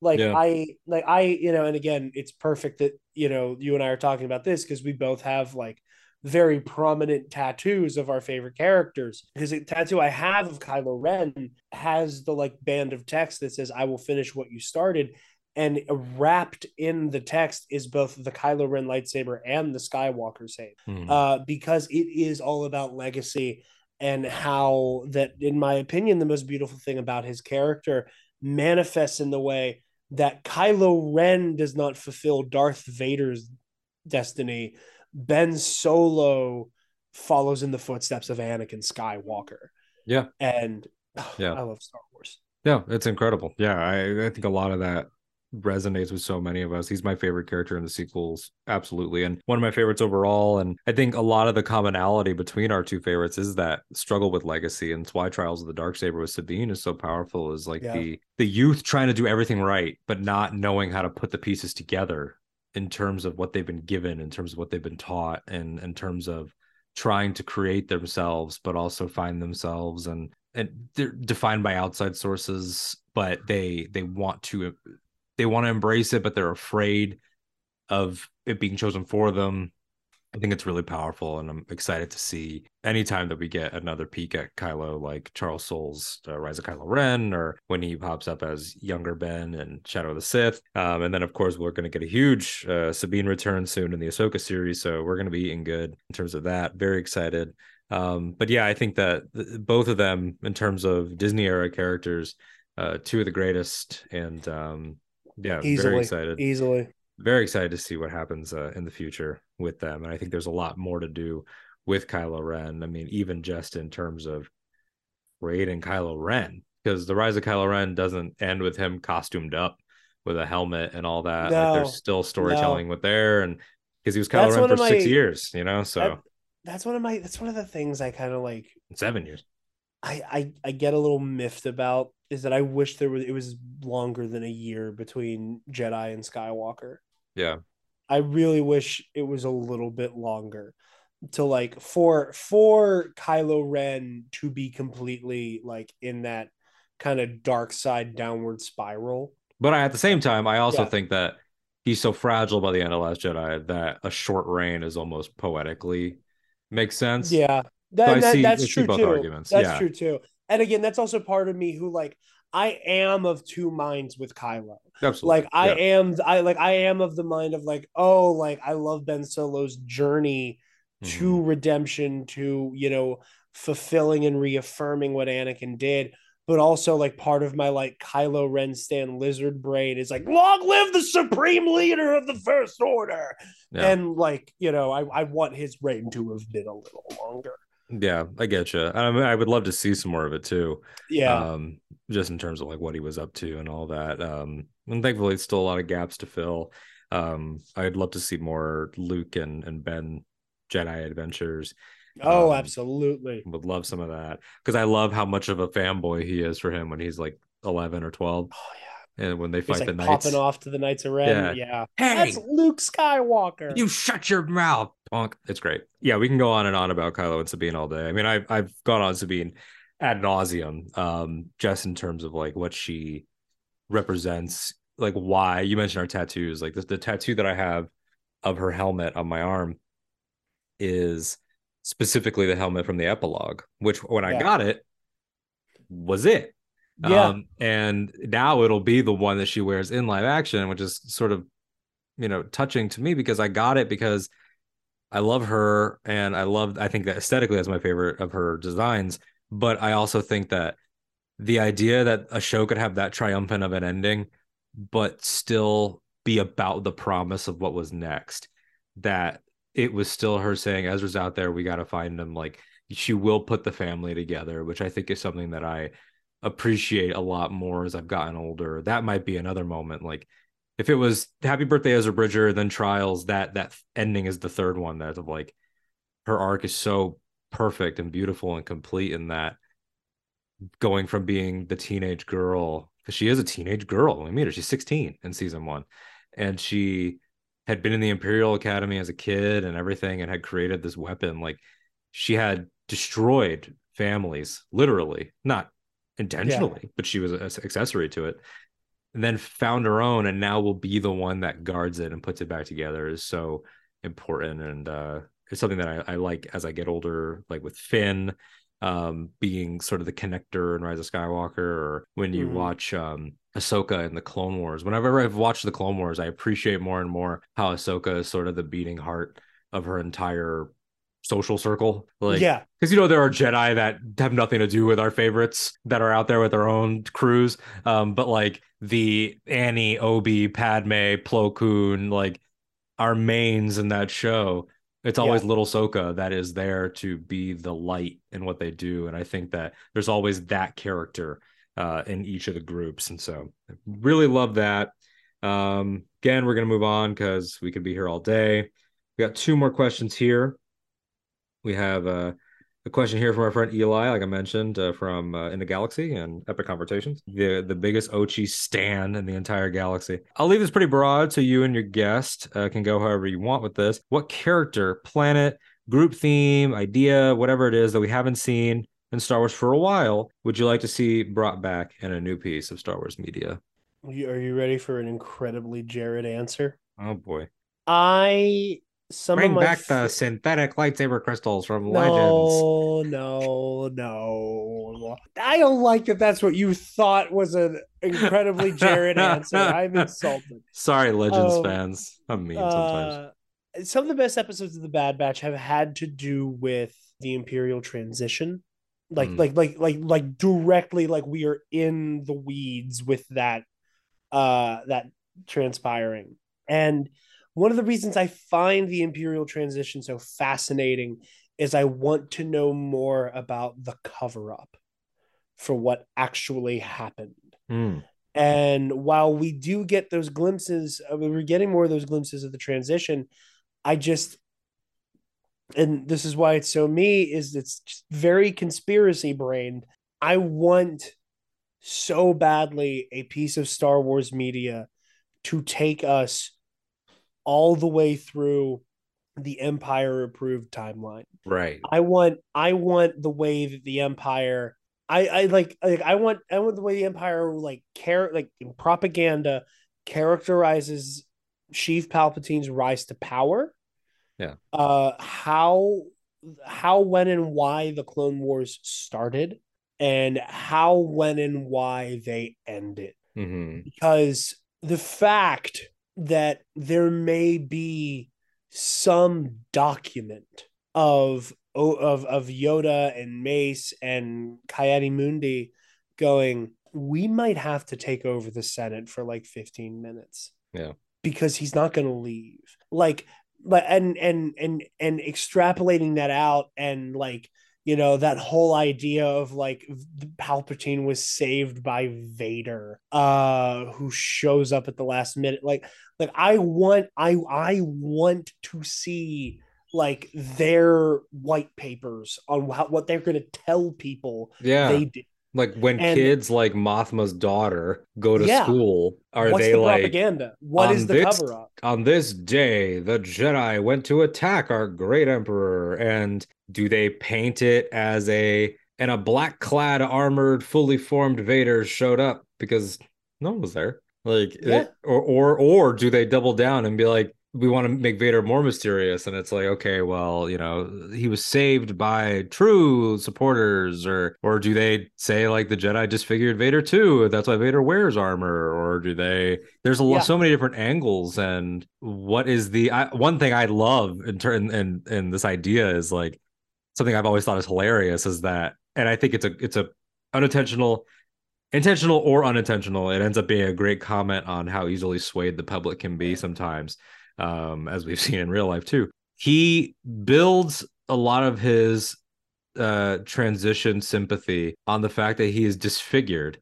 like yeah. I like I you know, and again, it's perfect that you know you and I are talking about this because we both have like very prominent tattoos of our favorite characters. Because the tattoo I have of Kylo Ren has the like band of text that says, I will finish what you started. And wrapped in the text is both the Kylo Ren lightsaber and the Skywalker saber, Hmm. uh, because it is all about legacy and how that, in my opinion, the most beautiful thing about his character manifests in the way that Kylo Ren does not fulfill Darth Vader's destiny. Ben Solo follows in the footsteps of Anakin Skywalker. Yeah. And Yeah. I love Star Wars. Yeah, it's incredible. Yeah, I, I think a lot of that resonates with so many of us. He's my favorite character in the sequels, absolutely, and one of my favorites overall. And I think a lot of the commonality between our two favorites is that struggle with legacy, and it's why Trials of the Darksaber with Sabine is so powerful. Is like Yeah. the the youth trying to do everything right, but not knowing how to put the pieces together in terms of what they've been given, in terms of what they've been taught, and in terms of trying to create themselves, but also find themselves and and they're defined by outside sources but they they want to they want to embrace it but they're afraid of it being chosen for them. I think it's really powerful and i'm excited to see anytime that we get another peek at kylo like charles soule's uh, rise of kylo ren or when he pops up as younger ben and shadow of the sith. Um, and then of course we're going to get a huge uh, sabine return soon in the ahsoka series so we're going to be eating good in terms of that. Very excited. Um, but yeah, I think that th- both of them, in terms of Disney era characters, uh, two of the greatest, and um, yeah, Easily. very excited, Easily. very excited to see what happens uh, in the future with them. And I think there's a lot more to do with Kylo Ren. I mean, even just in terms of creating Kylo Ren, because the Rise of Kylo Ren doesn't end with him costumed up with a helmet and all that. like, there's still storytelling with there, and because he was Kylo That's Ren for of six years, you know, so That- That's one of my that's one of the things I kind of like seven years. I, I I get a little miffed about is that I wish there was it was longer than a year between Jedi and Skywalker. Yeah. I really wish it was a little bit longer to like for for Kylo Ren to be completely like in that kind of dark side downward spiral. But I, at the same time, I also Yeah. think that he's so fragile by the end of Last Jedi that a short reign is almost poetically makes sense. Yeah, that, I that- see- that's true both too. arguments. That's Yeah. true too. And again, that's also part of me who like I am of two minds with Kylo. absolutely. like I Yeah. am I like I am of the mind of like oh like I love Ben Solo's journey to Mm-hmm. redemption to you know fulfilling and reaffirming what Anakin did but also like part of my like Kylo Ren Stan lizard brain is like long live the supreme leader of the first order Yeah. and like you know I, I want his reign to have been a little longer yeah, I get you. I mean, I would love to see some more of it too. yeah Um, just in terms of like what he was up to and all that. Um, and thankfully, it's still a lot of gaps to fill. Um, I'd love to see more Luke and and Ben Jedi adventures. oh um, absolutely Would love some of that because I love how much of a fanboy he is for him when he's like eleven or twelve, oh yeah and when they fight like the knights. popping off to the Knights of Ren Yeah. yeah, Hey, that's Luke Skywalker you shut your mouth, punk. It's great. Yeah, we can go on and on about Kylo and Sabine all day. I mean, I've I've gone on Sabine ad nauseum, um, just in terms of like what she represents, like why you mentioned our tattoos. Like the, the tattoo that I have of her helmet on my arm is specifically the helmet from the epilogue, which when I got it was it. Yeah Um, and now it'll be the one that she wears in live action, which is sort of, you know, touching to me because I got it because I love her and I love, I think that aesthetically that's my favorite of her designs. But I also think that the idea that a show could have that triumphant of an ending, but still be about the promise of what was next, that it was still her saying, Ezra's out there, we got to find him. Like she will put the family together, which I think is something that I appreciate a lot more as I've gotten older. That might be another moment. Like if it was Happy Birthday Ezra Bridger, then Trials, that that ending is the third one that of like her arc is so perfect and beautiful and complete in that going from being the teenage girl because she is a teenage girl when we meet her she's 16 in season one and she had been in the imperial academy as a kid and everything and had created this weapon like she had destroyed families literally not intentionally but she was an accessory to it and then found her own and now will be the one that guards it and puts it back together is so important and uh it's something that I, I like as I get older, like with Finn um being sort of the connector in Rise of Skywalker, or when you Mhm. watch um Ahsoka in the Clone Wars. Whenever I've watched the Clone Wars, I appreciate more and more how Ahsoka is sort of the beating heart of her entire social circle. Like yeah, because you know there are Jedi that have nothing to do with our favorites that are out there with their own crews. Um, but like the Annie, Obi, Padme, Plo Koon, like our mains in that show, it's always Yeah. little Soka that is there to be the light in what they do. And I think that there's always that character uh, in each of the groups. And so really love that. Um, again, we're gonna move on because we could be here all day. We got two more questions here. We have uh, a question here from our friend Eli, like I mentioned, uh, from uh, In the Galaxy and Epic Conversations, the the biggest Ochi stan in the entire galaxy. I'll leave this pretty broad, so you and your guest uh, can go however you want with this. What character, planet, group theme, idea, whatever it is that we haven't seen in Star Wars for a while, would you like to see brought back in a new piece of Star Wars media? Are you ready for an incredibly Jarod answer? Oh boy! I some Bring back the synthetic lightsaber crystals from Legends. no, no, no. I don't like that. That's what you thought was an incredibly Jarod answer. I'm insulted. Sorry, Legends Um, fans. I'm mean sometimes. Uh, some of the best episodes of the Bad Batch have had to do with the Imperial transition, like Mm. like like like like directly like we are in the weeds with that uh that transpiring. And one of the reasons I find the Imperial transition so fascinating is I want to know more about the cover up for what actually happened. Mm. And while we do get those glimpses, uh, we're getting more of those glimpses of the transition. I just, and this is why it's so me, is it's very conspiracy brained. I want so badly a piece of Star Wars media to take us all the way through the Empire approved timeline. Right. I want I want the way that the Empire I I like like I want I want the way the Empire like care like in propaganda characterizes Sheev Palpatine's rise to power. Yeah. Uh how how when and why the Clone Wars started and how when and why they ended hmm because the fact that there may be some document of of of Yoda and Mace and Ki-Adi-Mundi going, we might have to take over the Senate for like 15 minutes. Yeah. Because he's not going to leave. Like but and and and and extrapolating that out and like you know that whole idea of like Palpatine was saved by Vader uh who shows up at the last minute like like I want I I want to see like their white papers on how, what they're going to tell people Yeah. they did like when and- kids like Mothma's daughter go to Yeah. school, are what's they the like propaganda What is the this- cover up on this day the Jedi went to attack our great emperor? And do they paint it as a and a black clad armored fully formed Vader showed up because no one was there? Like Yeah. or or or do they double down and be like we want to make Vader more mysterious and it's like okay well you know he was saved by true supporters or or do they say like the Jedi disfigured Vader too that's why Vader wears armor or do they there's a lot Yeah. so many different angles and what is the I, one thing I love in turn and and this idea is like something I've always thought is hilarious is that and I think it's a it's a unintentional intentional or unintentional it ends up being a great comment on how easily swayed the public can be sometimes um as we've seen in real life too. He builds a lot of his uh transition sympathy on the fact that he is disfigured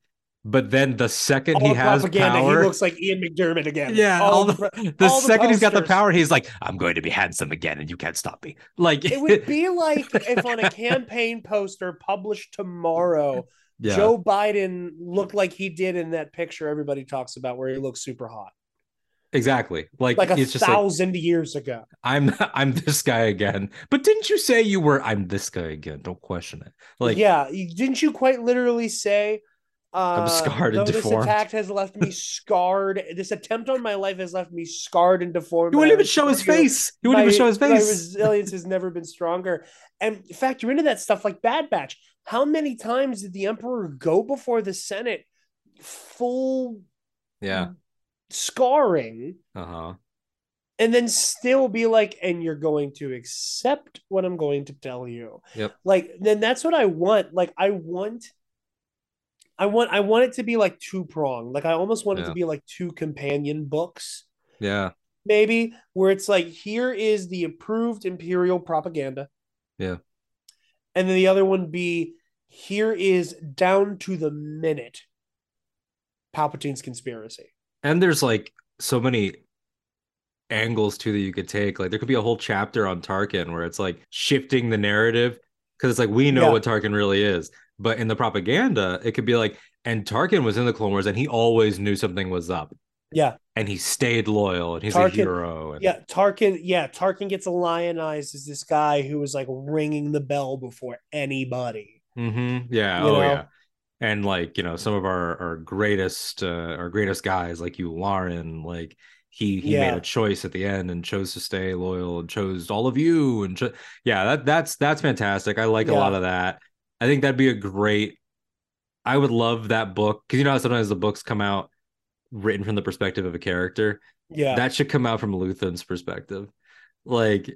but then the second all he the has power he looks like Ian McDiarmid again. Yeah all all the, the, the all the second he's got the power he's like i'm going to be handsome again and you can't stop me. Like it would be like if on a campaign poster published tomorrow yeah. Joe Biden looked like he did in that picture everybody talks about where he looks super hot. Exactly. Like, like a it's just like thousand years ago. I'm i'm this guy again. But didn't you say you were i'm this guy again. Don't question it. Like yeah didn't you quite literally say Uh, I'm scarred and though this attack has left me scarred. This attempt on my life has left me scarred and deformed. He wouldn't even show his face. He wouldn't even show his My face. resilience has never been stronger. And factor into that stuff like Bad Batch. How many times did the Emperor go before the Senate full Yeah. scarring Uh huh. and then still be like, and you're going to accept what I'm going to tell you. Yep. Like, then that's what I want. Like, I want. I want I want it to be like two pronged. Like I almost want it Yeah. to be like two companion books, Yeah. maybe, where it's like here is the approved imperial propaganda. Yeah. And then the other one be here is down to the minute Palpatine's conspiracy. And there's like so many angles too that you could take. Like there could be a whole chapter on Tarkin where it's like shifting the narrative because it's like we know Yeah. what Tarkin really is. But in the propaganda, it could be like, and Tarkin was in the Clone Wars and he always knew something was up. Yeah. And he stayed loyal and he's a hero. And, Yeah, Tarkin. Yeah, Tarkin gets lionized as this guy who was like ringing the bell before anybody. hmm Yeah. You oh know? yeah. And like, you know, some of our our greatest uh our greatest guys like Yularen, like he he Yeah. made a choice at the end and chose to stay loyal and chose all of you and cho- yeah, that that's that's fantastic. I like a lot of that. I think that'd be a great I would love that book because you know how sometimes the books come out written from the perspective of a character. Yeah, That should come out from Luthen's perspective. Like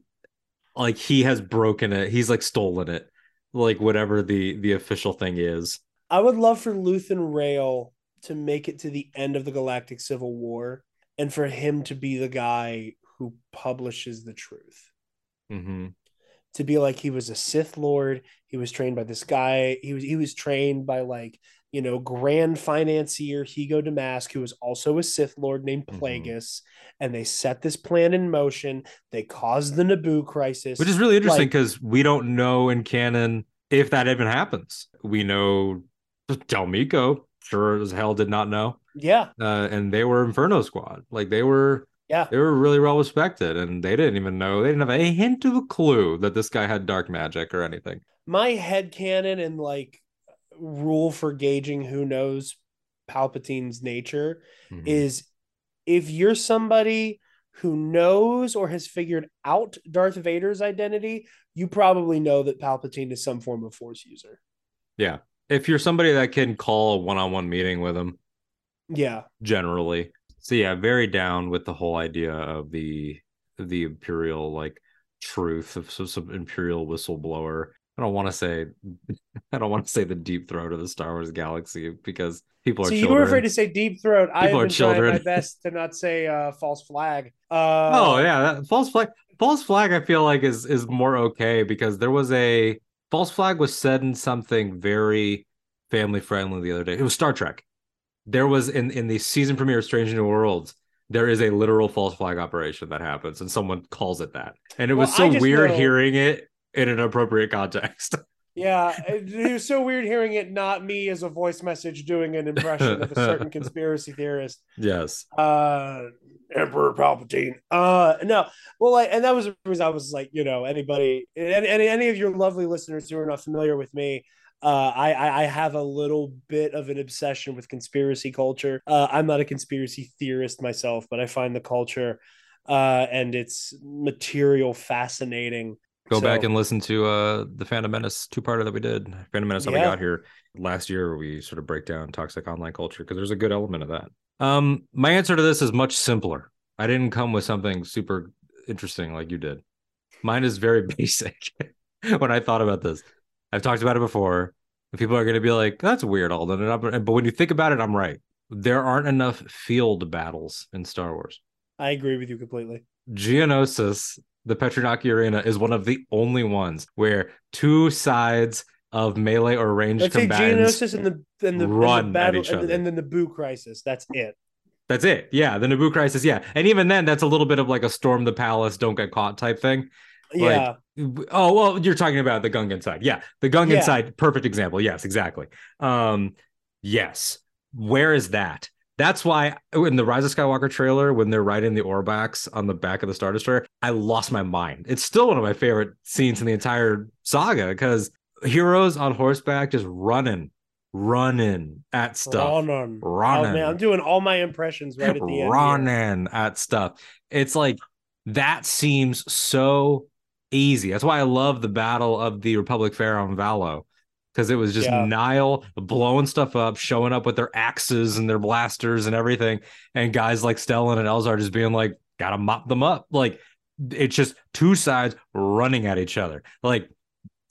like he has broken it. He's like stolen it. Like whatever the the official thing is. I would love for Luthen Rael to make it to the end of the Galactic Civil War, and for him to be the guy who publishes the truth. hmm To be like he was a Sith Lord, he was trained by this guy. He was he was trained by like you know grand financier Hego Damask, who was also a Sith Lord named Mhm. Plagueis, and they set this plan in motion. They caused the Naboo crisis, Which is really interesting Like- because we don't know in canon if that even happens. We know Del Meeko sure as hell did not know. yeah, Uh, and they were Inferno Squad. Like they were yeah. they were really well respected and they didn't even know they didn't have a hint of a clue that this guy had dark magic or anything. my head canon and like rule for gauging who knows Palpatine's nature Mhm. is if you're somebody who knows or has figured out Darth Vader's identity, you probably know that Palpatine is some form of force user. yeah. If you're somebody that can call a one-on-one meeting with him, Yeah. generally. So yeah, very down with the whole idea of the the imperial like truth of some, some imperial whistleblower. I don't want to say I don't want to say the deep throat of the Star Wars galaxy because people are So you children. were afraid to say deep throat. I've People are been trying my children. best to not say uh, false flag. Uh, oh yeah, that, false flag. False flag. I feel like is is more okay because there was a false flag was said in something very family friendly the other day. It was Star Trek. There was in in the season premiere of Strange New Worlds. There is a literal false flag operation that happens, and someone calls it that. And it was Well, I so weird know- hearing it in an appropriate context. Yeah, it, was so weird hearing it. Not me as a voice message doing an impression of a certain conspiracy theorist. yes. uh Emperor Palpatine. Uh no. Well like and that was the reason I was like, you know, anybody any any, any of your lovely listeners who are not familiar with me, uh I, I have a little bit of an obsession with conspiracy culture. Uh I'm not a conspiracy theorist myself, but I find the culture uh and its material fascinating. Go So- back and listen to uh the Phantom Menace two parter that we did. Phantom Menace how we got here last year we sort of break down toxic online culture because there's a good element of that. Um my answer to this is much simpler. I didn't come with something super interesting like you did. Mine is very basic when I thought about this. I've talked about it before. And people are going to be like, that's weird, Alden. And But when you think about it, I'm right. There aren't enough field battles in Star Wars. I agree with you completely. Geonosis, the Petranaki Arena, is one of the only ones where two sides of melee or ranged Let's combatants. Geonosis and the and the, and run the at battle each and, other. and then the Boo crisis. That's it. That's it. Yeah, the Naboo crisis. Yeah, and even then, that's a little bit of like a storm the palace, don't get caught type thing. Like, Yeah. Oh well, you're talking about the Gungan side. Yeah, the Gungan Yeah. side. Perfect example. Yes, exactly. Um, yes. Where is that? That's why in the Rise of Skywalker trailer, when they're riding the Orbaks on the back of the Star Destroyer, I lost my mind. It's still one of my favorite scenes in the entire saga because heroes on horseback just running running at stuff. Ronan. Ronan. Oh man, I'm doing all my impressions right at the end. running at stuff. It's like that seems so easy. That's why I love the Battle of the Republic Fair on Valo. Because it was just Yeah. Nihil blowing stuff up, showing up with their axes and their blasters and everything. And guys like Stellan and Elzar just being like, gotta mop them up. Like it's just two sides running at each other. Like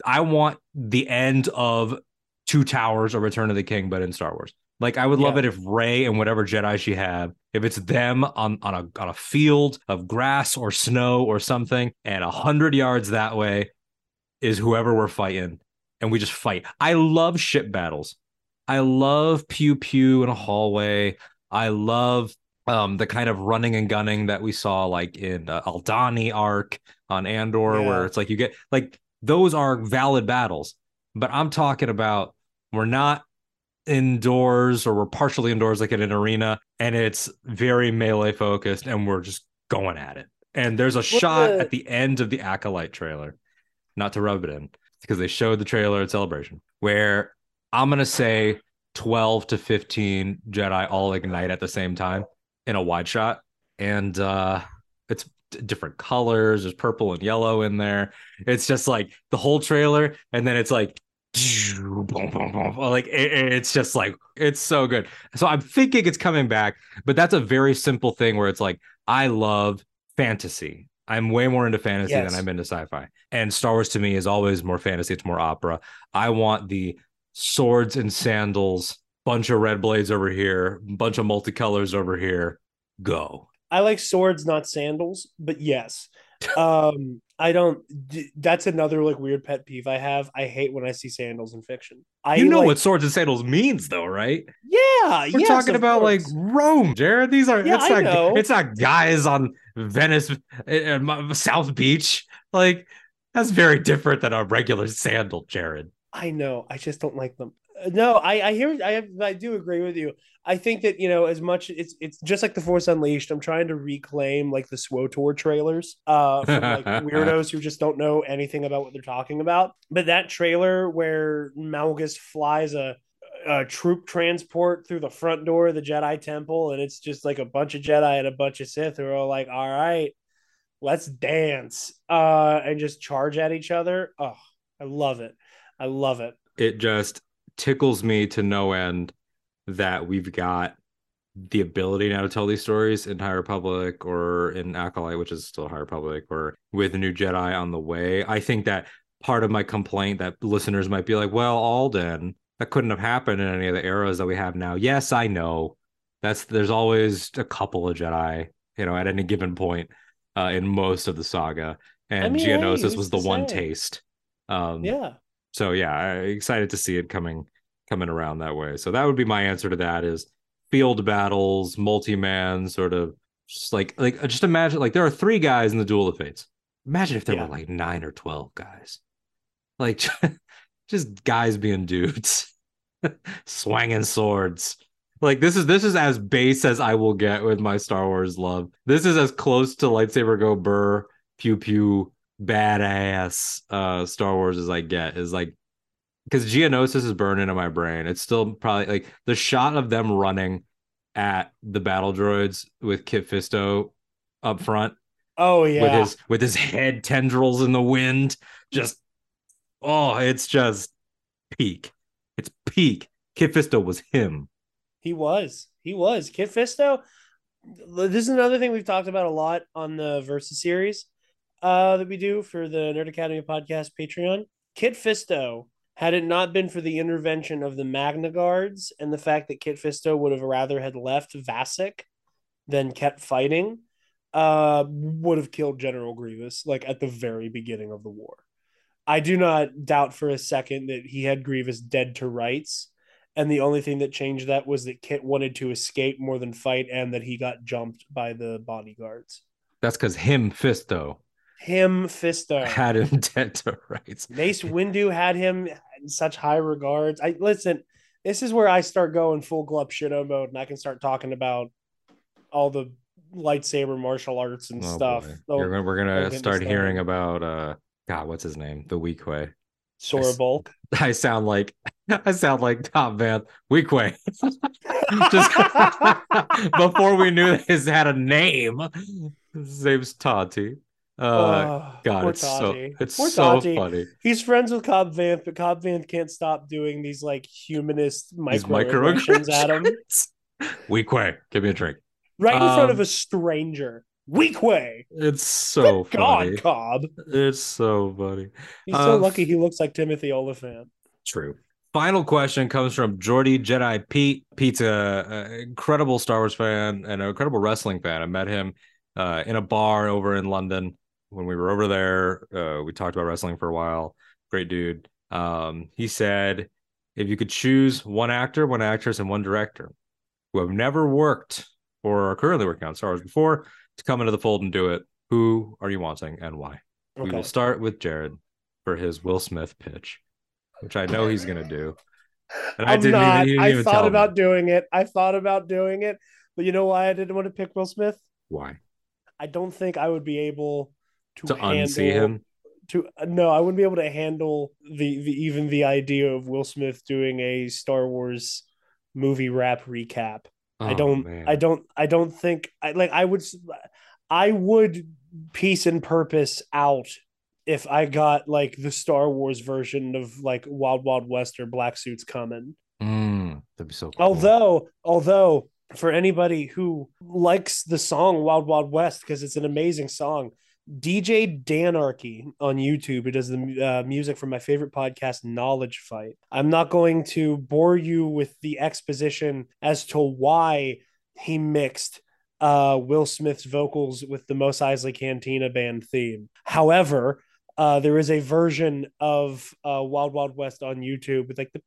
I want the end of Two Towers or Return of the King, but in Star Wars. Like I would love it if Rey and whatever Jedi she have, if it's them on on a on a field of grass or snow or something, and a hundred yards that way is whoever we're fighting, and we just fight. I love ship battles. I love pew pew in a hallway. I love um the kind of running and gunning that we saw like in uh, Aldhani arc on Andor, Yeah. where it's like you get like those are valid battles. But I'm talking about we're not indoors or we're partially indoors like in an arena and it's very melee focused and we're just going at it. And there's a shot the- at the end of the Acolyte trailer, not to rub it in, because they showed the trailer at Celebration, where I'm gonna say 12 to 15 Jedi all ignite at the same time in a wide shot. And uh it's different colors, there's purple and yellow in there. It's just like the whole trailer, and then it's like. Like it- it's just like it's so good. So I'm thinking it's coming back, but that's a very simple thing where it's like I love fantasy. I'm way more into fantasy Yes. than I'm into sci-fi. And Star Wars to me is always more fantasy, it's more opera. I want the swords and sandals, bunch of red blades over here, bunch of multicolors over here. Go. I like swords, not sandals, but yes. Um, I don't. That's another like weird pet peeve I have. I hate when I see sandals in fiction. I you know like- what swords and sandals means though, right? Yeah, We're yes, talking about like. Rome, Jarod. These are Yeah, it's I not know. it's not guys on Venice uh, South Beach. Like that's very different than a regular sandal, Jarod. I know. I just don't like them. No, I I hear. I I do agree with you. I think that you know as much it's it's just like the Force Unleashed. I'm trying to reclaim like the SWTOR trailers uh from like weirdos who just don't know anything about what they're talking about. But that trailer where Malgus flies a a troop transport through the front door of the Jedi Temple, and it's just like a bunch of Jedi and a bunch of Sith who are all like, "All right, let's dance," uh, and just charge at each other. Oh, I love it. I love it. It just tickles me to no end that we've got the ability now to tell these stories in High Republic or in Acolyte, which is still High Republic, or with a new Jedi on the way. I think that part of my complaint that listeners might be like, well, Alden, that couldn't have happened in any of the eras that we have now. Yes, I know. That's there's always a couple of Jedi, you know, at any given point uh, in most of the saga. And I mean, Geonosis who's was the one taste. Um, Yeah. so yeah, I'm excited to see it coming coming around that way. So that would be my answer to that is field battles, multi-man sort of just like like just imagine like there are three guys in the Duel of Fates. Imagine if there Yeah. were like nine or twelve guys. Like just guys being dudes. swanging swords. Like this is this is as base as I will get with my Star Wars love. This is as close to lightsaber go burr pew pew badass uh Star Wars as I get. Is like because Geonosis is burned into my brain. It's still probably like the shot of them running at the battle droids with Kit Fisto up front Oh yeah. with his with his head tendrils in the wind. Just oh, it's just peak. It's peak. Kit Fisto was him. He was. He was. Kit Fisto. This is another thing we've talked about a lot on the Versus series uh, that we do for the Nerd Academy podcast Patreon. Kit Fisto, had it not been for the intervention of the Magna Guards and the fact that Kit Fisto would have rather had left Vassek than kept fighting, uh, would have killed General Grievous like at the very beginning of the war. I do not doubt for a second that he had Grievous dead to rights and the only thing that changed that was that Kit wanted to escape more than fight, and that he got jumped by the bodyguards. That's because him Fisto Him, Fisto, had him dead to rights. Mace Windu had him in such high regards. I listen. This is where I start going full Glup Shitto mode, and I can start talking about all the lightsaber martial arts and Oh, stuff. boy. Oh, we're gonna start hearing about uh God, what's his name? The Weequay. Sora Bulk. I sound like I sound like Top Van Weequay. Just before we knew his had a name. His name's Tati. Uh, Oh, God, it's so it's Poor so funny. He's friends with Cobb Vanth, but Cobb Vanth can't stop doing these like humanist microaggressions at him. Weequay, give me a drink. right in front of Um, a stranger. Weak way. It's so Good God, funny. Cobb. It's so funny. He's so Uh, lucky he looks like Timothy Olyphant. True. Final question comes from Jordy Jedi Pete. Pete's incredible Star Wars fan and an incredible wrestling fan. I met him uh, in a bar over in London when we were over there. Uh, we talked about wrestling for a while. Great dude. Um, he said, if you could choose one actor, one actress, and one director who have never worked or are currently working on Star Wars before to come into the fold and do it, who are you wanting and why? We will start with Jarod for his Will Smith pitch, which I know he's gonna do. And I I'm didn't not. even, didn't I thought about me. doing it. I thought about doing it, but you know why I didn't want to pick Will Smith? why I don't think I would be able to, to handle unsee him. to no, I wouldn't be able to handle the, the even the idea of Will Smith doing a Star Wars movie rap recap. I Oh, don't man. I don't I don't think I like I would I would piece and purpose out if I got like the Star Wars version of like Wild Wild West or Black Suits coming. Mm, that'd be so cool. Although, although for anybody who likes the song Wild Wild West because it's an amazing song, DJ Danarchy on YouTube, who does the uh, music for my favorite podcast, Knowledge Fight. I'm not going to bore you with the exposition as to why he mixed uh, Will Smith's vocals with the Mos Eisley Cantina band theme. However, uh, there is a version of uh, Wild Wild West on YouTube with like the.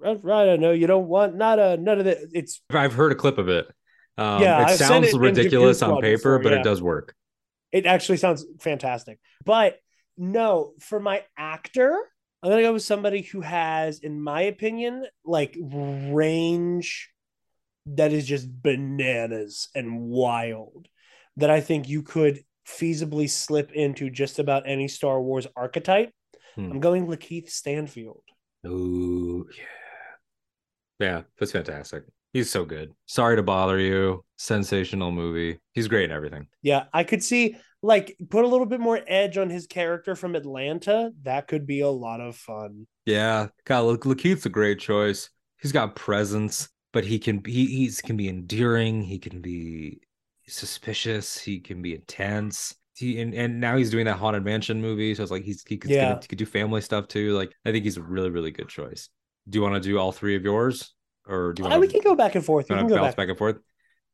Right, I know you don't want not a none of the. It's I've heard a clip of it. Um, Yeah, it I've sounds it ridiculous on paper, before, but yeah. it does work. it actually sounds fantastic. But no, for my actor, I'm gonna go with somebody who has, in my opinion, like range that is just bananas and wild. That I think you could feasibly slip into just about any Star Wars archetype. Hmm. I'm going Lakeith Stanfield. Ooh, yeah. Yeah, that's fantastic. He's so good. Sorry to bother you. Sensational movie. He's great in everything. Yeah, I could see like put a little bit more edge on his character from Atlanta. That could be a lot of fun. Yeah, God, look, Lakeith's a great choice. He's got presence, but he can he he's can be endearing. He can be suspicious. He can be intense. He and, and now he's doing that haunted mansion movie, so it's like he's he could, Yeah. he could do family stuff too. Like I think he's a really really good choice. Do you want to do all three of yours, or do you Uh, want we can go back and forth. We can go back. back and forth?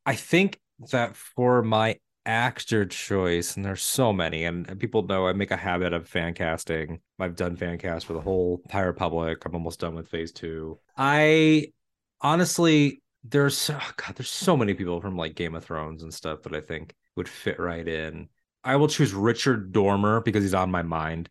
I think that for my actor choice, and there's so many, and, and people know I make a habit of fan casting. I've done fan cast for the whole High Republic. I'm almost done with phase two. I honestly, there's so, God, there's so many people from like Game of Thrones and stuff that I think would fit right in. I will choose Richard Dormer because he's on my mind.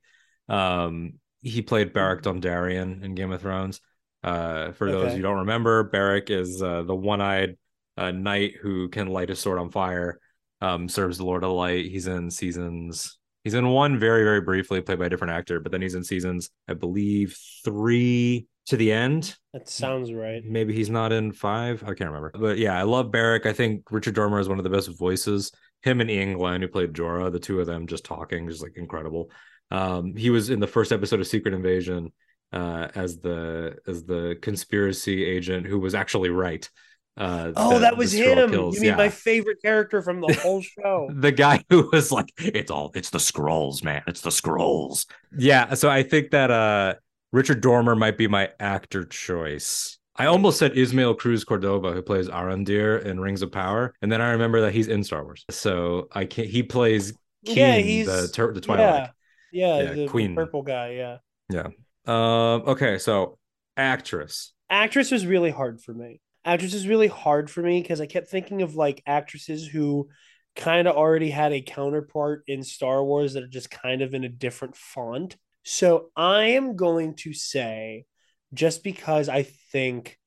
Um, he played Beric Dondarrion in Game of Thrones. Uh, for those Okay. you don't remember, Beric is uh, the one-eyed uh, knight who can light a sword on fire. Um, serves the Lord of Light. He's in seasons. He's in one very, very briefly, played by a different actor, but then he's in seasons, I believe, three to the end. That sounds right. Maybe he's not in five. I can't remember. But yeah, I love Beric. I think Richard Dormer is one of the best voices. Him and Iain Glen, who played Jorah, the two of them just talking, just like incredible. Um, he was in the first episode of Secret Invasion uh, as the as the conspiracy agent who was actually right. Uh, Oh, that was him. kills. You mean Yeah. my favorite character from the whole show? the guy who was like, it's all it's the scrolls, man. It's the scrolls. Yeah. So I think that uh Richard Dormer might be my actor choice. I almost said Ismael Cruz Córdova, who plays Arandir in Rings of Power, and then I remember that he's in Star Wars. So I can't. He plays Qin, yeah, he's the the Twi'lek. Yeah, yeah, Yeah, the, the Queen. purple guy. Yeah. Yeah, Um. Okay. So actress. actress was really hard for me. Actress is really hard for me because I kept thinking of like actresses who kind of already had a counterpart in Star Wars that are just kind of in a different font. So I am going to say, just because I think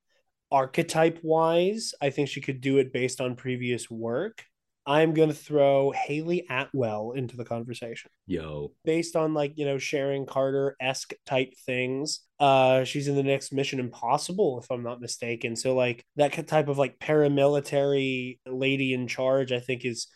archetype wise, I think she could do it based on previous work. I'm going to throw Hayley Atwell into the conversation. Yo. Based on like, you know, Sharon Carter esque type things. Uh, she's in the next Mission Impossible, if I'm not mistaken. So, like, that type of like paramilitary lady in charge, I think is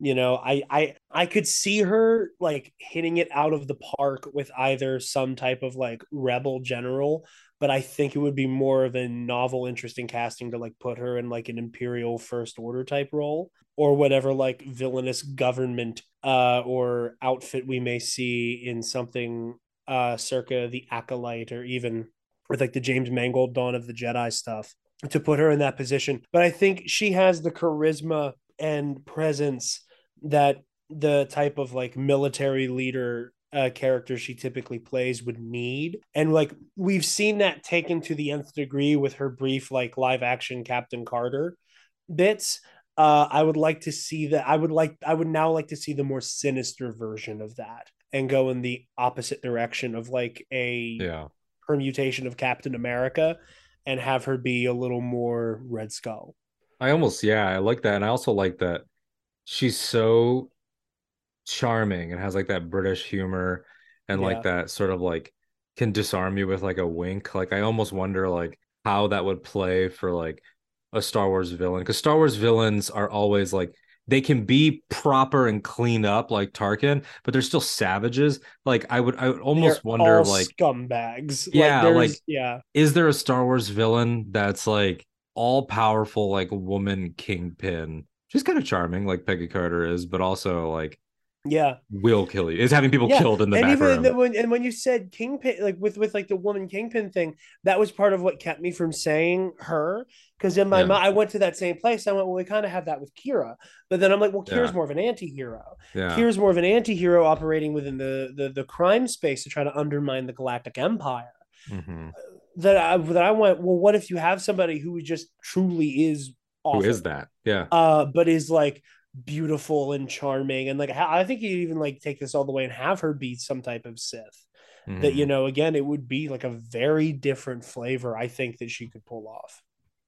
you know i i i could see her like hitting it out of the park with either some type of like rebel general but i think it would be more of a novel interesting casting to like put her in like an imperial first order type role or whatever like villainous government uh or outfit we may see in something uh circa the acolyte or even with like the james mangold dawn of the jedi stuff to put her in that position. But i think she has the charisma and presence that the type of like military leader uh, character she typically plays would need. And like we've seen that taken to the nth degree with her brief like live action Captain Carter bits. Uh, I would like to see that. I would like. I would now like to see the more sinister version of that and go in the opposite direction of like a yeah. permutation of Captain America and have her be a little more Red Skull. I almost yeah, I like that, and I also like that she's so charming and has like that British humor and yeah. like that sort of like can disarm you with like a wink. Like I almost wonder like how that would play for like a Star Wars villain because Star Wars villains are always like they can be proper and clean up like Tarkin, but they're still savages. Like I would, I would almost they're wonder, like scumbags. Yeah, like, like, yeah. Is there a Star Wars villain that's like all powerful, like woman kingpin, she's kind of charming, like Peggy Carter is, but also like yeah will kill you is having people yeah. killed in the and background. even when, and when you said kingpin like with with like the woman kingpin thing that was part of what kept me from saying her because in my yeah. mind i went to that same place i went well we kind of have that with Qi'ra but then i'm like well Qi'ra's yeah. more of an anti-hero yeah. Qi'ra's more of an anti-hero operating within the the, the crime space to try to undermine the galactic empire mm-hmm. that I that I went well what if you have somebody who just truly is awful. Who is that? Yeah. Uh, but is like beautiful and charming, and like I think you even like take this all the way and have her be some type of Sith. Mm-hmm. That you know, again, it would be like a very different flavor. I think that she could pull off.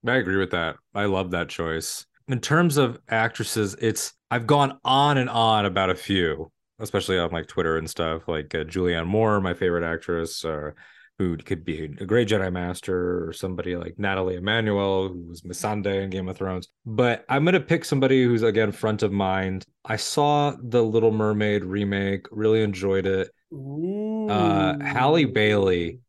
I agree with that. I love that choice. In terms of actresses, it's I've gone on and on about a few, especially on like Twitter and stuff. Like uh, Julianne Moore, my favorite actress, or who could be a great Jedi Master or somebody like Natalie Emmanuel, who was Missandei in Game of Thrones. But I'm gonna pick somebody who's again front of mind. I saw the Little Mermaid remake, really enjoyed it. Ooh. Uh, Halle Bailey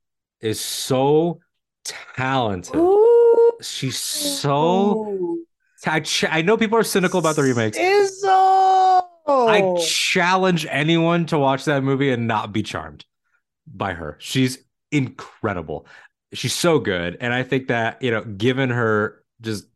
is so talented. Ooh. She's so. I, ch- I know people are cynical about the remakes. Izzo! I challenge anyone to watch that movie and not be charmed by her. She's incredible. She's so good. And I think that, you know, given her just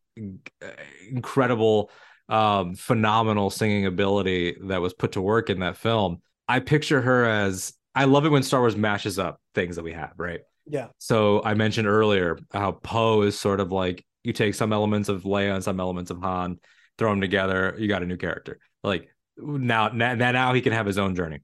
incredible, um, phenomenal singing ability that was put to work in that film, I picture her as I love it when Star Wars mashes up things that we have, right? Yeah. So I mentioned earlier how Poe is sort of like you take some elements of Leia and some elements of Han, throw them together, you got a new character. Like now, now, now he can have his own journey.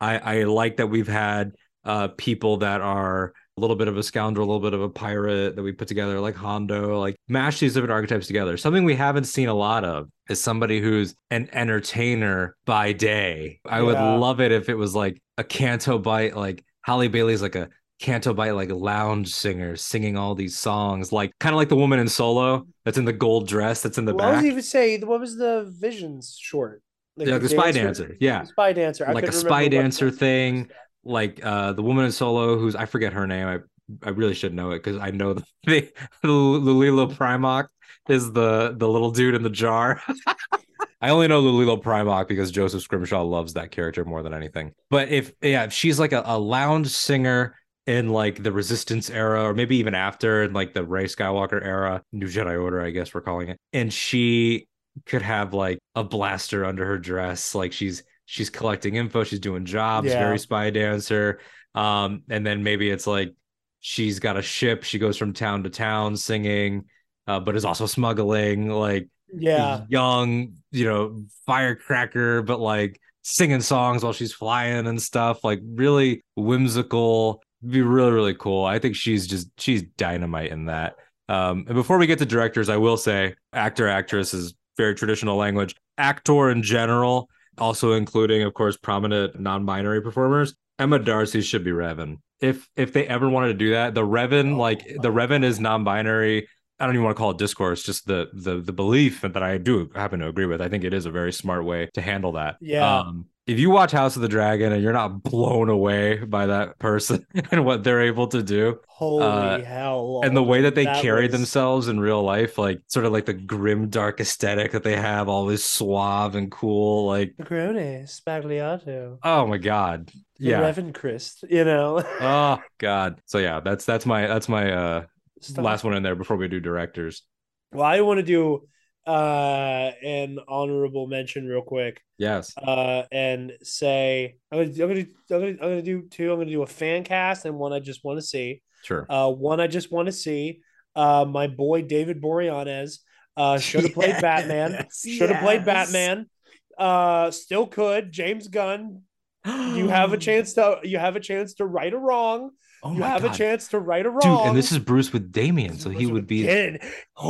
I, I like that we've had uh, people that are a little bit of a scoundrel, a little bit of a pirate that we put together, like Hondo, like mash these different archetypes together. Something we haven't seen a lot of is somebody who's an entertainer by day. I yeah. would love it if it was like a Canto Bight, like Halle Bailey's like a Canto Bight like lounge singer singing all these songs, like kind of like the woman in Solo that's in the gold dress that's in the well, back. I was even say what was the Visions short? Like yeah, the, the spy dancer. Yeah, spy dancer. I like a spy dancer thing like uh the woman in solo who's I forget her name. I I really should know it because I know the, the, the Lulilo Primock is the the little dude in the jar. I only know Lulilo Primock because Joseph Scrimshaw loves that character more than anything. But if yeah, if she's like a, a lounge singer in like the Resistance era, or maybe even after, in like the Rey Skywalker era, New Jedi Order, I guess we're calling it, and she could have like a blaster under her dress, like she's she's collecting info, she's doing jobs, yeah. very spy dancer. Um, and then maybe it's like she's got a ship, she goes from town to town singing, uh, but is also smuggling, like yeah, young, you know, firecracker, but like singing songs while she's flying and stuff, like really whimsical. Be really, really cool. I think she's just she's dynamite in that. Um, and before we get to directors, I will say actor, actress is very traditional language actor in general, also including, of course, prominent non-binary performers, Emma Darcy should be Revan. If if they ever wanted to do that, the Revan, like the Revan is non-binary. I don't even want to call it discourse, just the the the belief that I do happen to agree with. I think it is a very smart way to handle that. Yeah. Um, if you watch House of the Dragon and you're not blown away by that person and what they're able to do, Holy Uh, hell! and the way that they That carry was- themselves in real life, like sort of like the grim, dark aesthetic that they have, all this suave and cool, like Negroni, Sbagliato, oh my god, yeah, Christ. You know, oh god. So yeah, that's that's my that's my uh Stuff. last one in there before we do directors. Well, I want to do uh an honorable mention real quick. Yes, uh, and say I'm gonna, I'm gonna, I'm gonna, I'm gonna do two. I'm gonna do a fan cast and one I just want to see. sure. Uh, one I just want to see. Uh, my boy David Boreanaz uh, should have played Batman. Yes, Should have played. Batman. Uh, still could. James Gunn. You have a chance to. You have a chance to right a wrong. Oh you have a chance to right a wrong, dude. And this is Bruce with Damian, so he would be. Kid. Oh,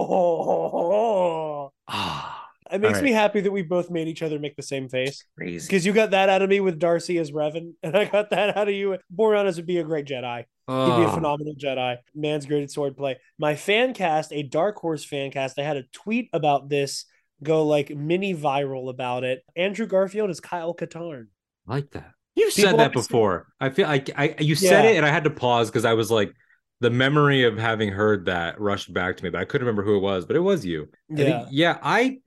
oh, oh. Ah, It makes right. me happy that we both made each other make the same face. crazy. Because you got that out of me with Darcy as Revan, and I got that out of you. Boreanaz would be a great Jedi. He'd be a phenomenal Jedi. Man's great swordplay. My fan cast, a Dark Horse fan cast, I had a tweet about this go like mini viral about it. Andrew Garfield is Kyle Katarn. I like that. You've People said that before. I feel like I you said Yeah. it and I had to pause because I was like the memory of having heard that rushed back to me, but I couldn't remember who it was, but it was you. I think- Yeah. yeah. I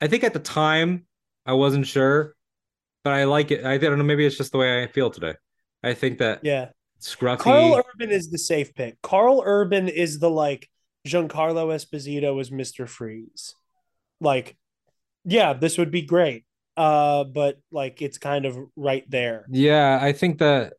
I think at the time I wasn't sure, but I like it. I don't know, maybe it's just the way I feel today. I think that Yeah. scruffy Karl Urban is the safe pick. Karl Urban is the like Giancarlo Esposito is Mr. Freeze. Like, yeah, this would be great. Uh, but like it's kind of right there. Yeah, I think that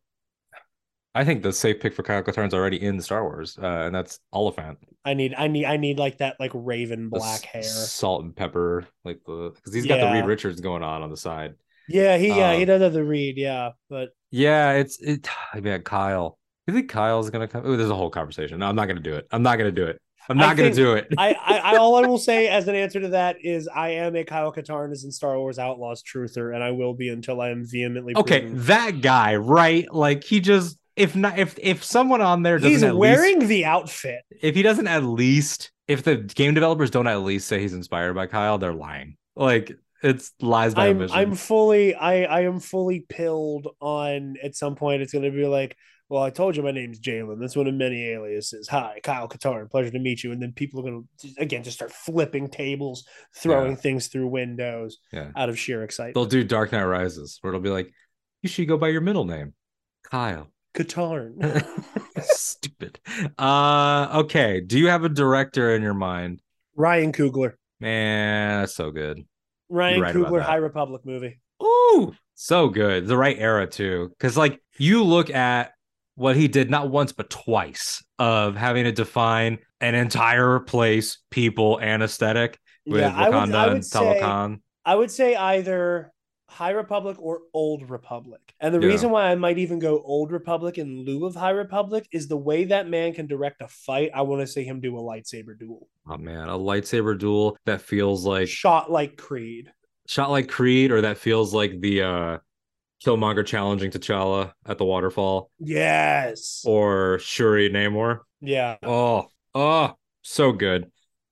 I think the safe pick for Kyle Katarn's already in Star Wars, uh, and that's Olyphant. I need I need I need like that like raven black s- hair. salt and pepper, like the because he's got the Reed Richards going on on the side. Yeah, he yeah, he Um, does have the reed yeah. But Yeah, it's it. I mean, Kyle. You think Kyle's gonna come? Oh, there's a whole conversation. No, I'm not gonna do it. I'm not gonna do it. I'm not gonna do it. I, I, I all I will say as an answer to that is I am a Kyle Katarn is in Star Wars Outlaws truther, and I will be until I am vehemently okay, proven- that guy, right? Like he just if not if if someone on there doesn't He's wearing least the outfit. if he doesn't at least if the game developers don't at least say he's inspired by Kyle, they're lying. Like it's lies by I'm omission. I'm fully I I am fully pilled on at some point it's gonna be like, well, I told you my name's Jalen. That's one of many aliases. Hi, Kyle Katarn. Pleasure to meet you. And then people are gonna again just start flipping tables, throwing Yeah. things through windows Yeah. out of sheer excitement. They'll do Dark Knight Rises, where it'll be like, you should go by your middle name, Kyle. Katarn. Stupid. Uh, okay. Do you have a director in your mind? Ryan Coogler. Man, that's so good. Ryan right Coogler. High Republic movie. Ooh, so good. The right era too, because like you look at what he did not once but twice of having to define an entire place, people, and aesthetic with yeah, I Wakanda would, I and would say Talokan. I would say either High Republic or Old Republic. And the Yeah. reason why I might even go Old Republic in lieu of High Republic is the way that man can direct a fight. I want to see him do a lightsaber duel, Oh man, a lightsaber duel that feels like shot like Creed. shot like Creed, or that feels like the uh Killmonger challenging T'Challa at the waterfall, Yes. or Shuri Namor. Yeah. Oh, oh, so good.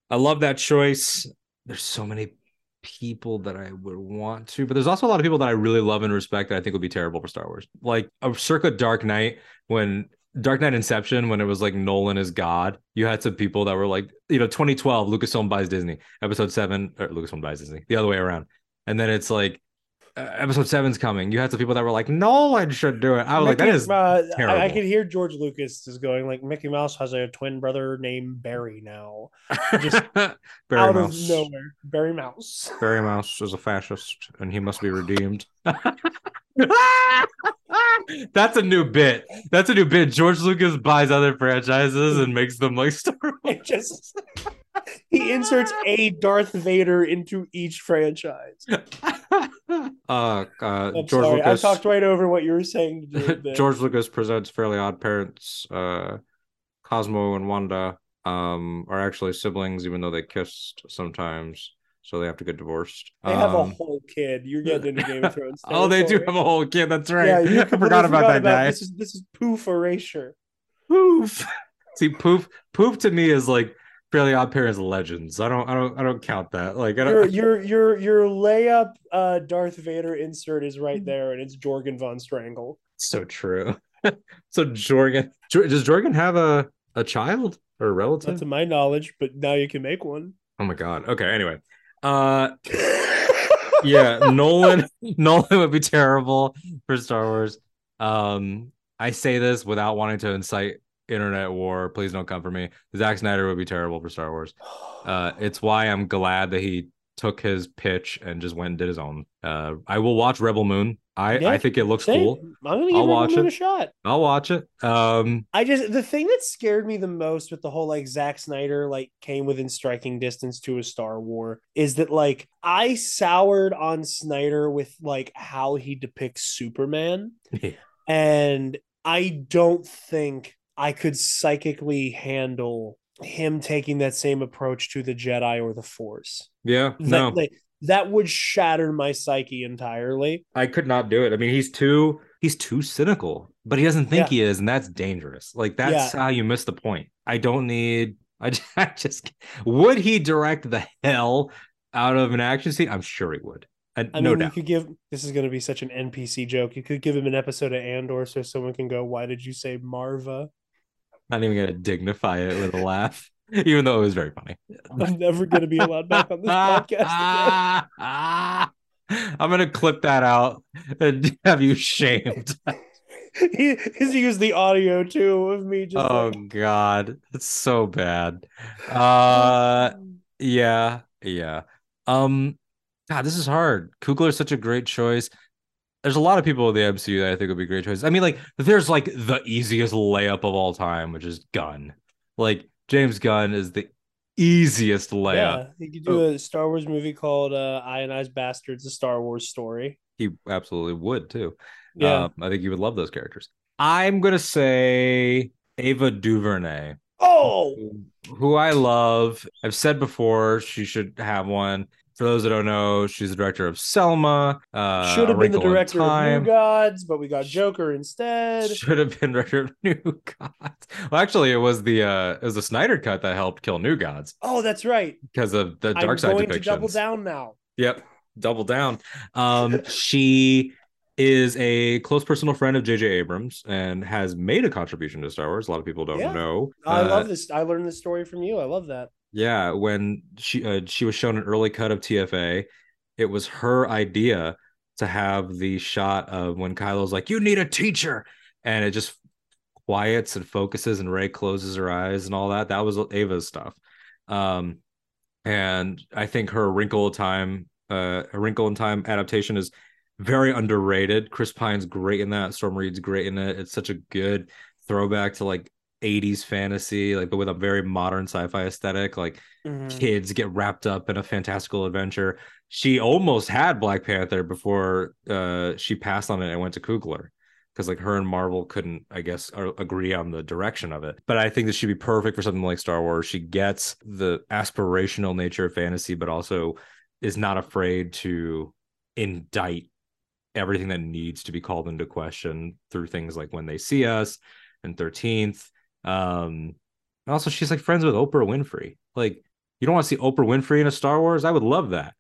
I love that choice. There's so many people that I would want to, but there's also a lot of people that I really love and respect that I think would be terrible for Star Wars. Like a circa Dark Knight when Dark Knight Inception, when it was like Nolan is God, you had some people that were like, you know, 2012, Lucasfilm buys Disney, episode seven, or Lucasfilm buys Disney, the other way around. And then it's like, uh, episode seven's coming. You had some people that were like, Nolan should do it. I was like, that is Mickey- uh, I, I could hear George Lucas is going like Mickey Mouse has a twin brother named Barry now. Just Barry out Mouse. of nowhere. Barry Mouse. Barry Mouse is a fascist and he must be redeemed. That's a new bit. That's a new bit. George Lucas buys other franchises and makes them like Star Wars. It just he inserts a Darth Vader into each franchise. uh, uh, George sorry, Lucas. I talked right over what you were saying. To do there. George Lucas presents Fairly Odd Parents. Uh, Cosmo and Wanda um, are actually siblings, even though they kissed sometimes. so they have to get divorced. They have a Um, whole kid. You're getting into Game of Thrones. Oh, they do have a whole kid. That's right. Yeah, you I forgot about that guy. This is this is poof erasure. Poof. See, poof. Poof to me is like Fairly Odd Parents legends. I don't. I don't. I don't count that. Like I Your don't. your your your layup uh Darth Vader insert is right there, and it's Jorgen von Strangle. So true. so Jorgen. Does Jorgen have a a child or a Not relative? to my knowledge, but now you can make one. Oh my god. Okay. Anyway. Uh. yeah, Nolan Nolan would be terrible for Star Wars. Um, I say this without wanting to incite internet war. Please don't come for me. Zack Snyder would be terrible for Star Wars. Uh, it's why I'm glad that he took his pitch and just went and did his own. Uh, I will watch Rebel Moon. I Yeah, I think it looks cool. I'm gonna give I'll Rebel watch Moon it. a shot. I'll watch it. Um, I just the thing that scared me the most with the whole like Zack Snyder like came within striking distance to a Star War is that like I soured on Snyder with like how he depicts Superman, Yeah. and I don't think I could psychically handle him taking that same approach to the Jedi or the Force. yeah, That, no, like, that would shatter my psyche entirely. I could not do it. I mean, he's too he's too cynical, but he doesn't think Yeah. he is, and that's dangerous. Like that's how you miss the point. I don't need. I just, I just would he direct the hell out of an action scene? I'm sure he would. And I no mean, you could give this is going to be such an NPC joke. You could give him an episode of Andor so someone can go, "Why did you say Maarva?" I'm not even gonna dignify it with a laugh, even though it was very funny. I'm never going to be allowed back on this podcast again. I'm gonna clip that out and have you shamed. he he's used the audio too of me just. oh like, god, it's so bad. Uh yeah, yeah. Um God, this is hard. Coogler is such a great choice. There's a lot of people in the MCU that I think would be great choices. I mean, like, there's like the easiest layup of all time, which is Gunn. Like, James Gunn is the easiest layup. yeah, you could do a Star Wars movie called uh, "Ionized Bastards: A Star Wars Story." He absolutely would too. Yeah. Um, I think you would love those characters. I'm gonna say Ava DuVernay, oh, who I love. I've said before she should have one. For those that don't know, she's the director of Selma. Uh, should have been the director of New Gods, but we got Joker instead. Should have been director of New Gods. Well, actually, it was the uh, it was the Snyder cut that helped kill New Gods Oh, that's right. because of the dark I'm side going depictions. to double down now. Yep, double down. Um, she is a close personal friend of J.J. Abrams and has made a contribution to Star Wars. A lot of people don't Yeah. know. I Uh, love this. I learned this story from you. I love that. Yeah, when she uh, she was shown an early cut of TFA, it was her idea to have the shot of when Kylo's like, "You need a teacher," and it just quiets and focuses, and Rey closes her eyes and all that. That was Ava's stuff. Um, and I think her Wrinkle Time, uh, Wrinkle in Time adaptation is very underrated. Chris Pine's great in that. Storm Reed's great in it. It's such a good throwback to like 80s fantasy, like but with a very modern sci-fi aesthetic. Like Mhm. kids get wrapped up in a fantastical adventure. She almost had Black Panther before uh she passed on it and went to Coogler. Because like her and Marvel couldn't, I guess, agree on the direction of it. But I think this should be perfect for something like Star Wars. She gets the aspirational nature of fantasy, but also is not afraid to indict everything that needs to be called into question through things like when they see us and 13th. Um, and also she's like friends with Oprah Winfrey. Like, you don't want to see Oprah Winfrey in a Star Wars? I would love that.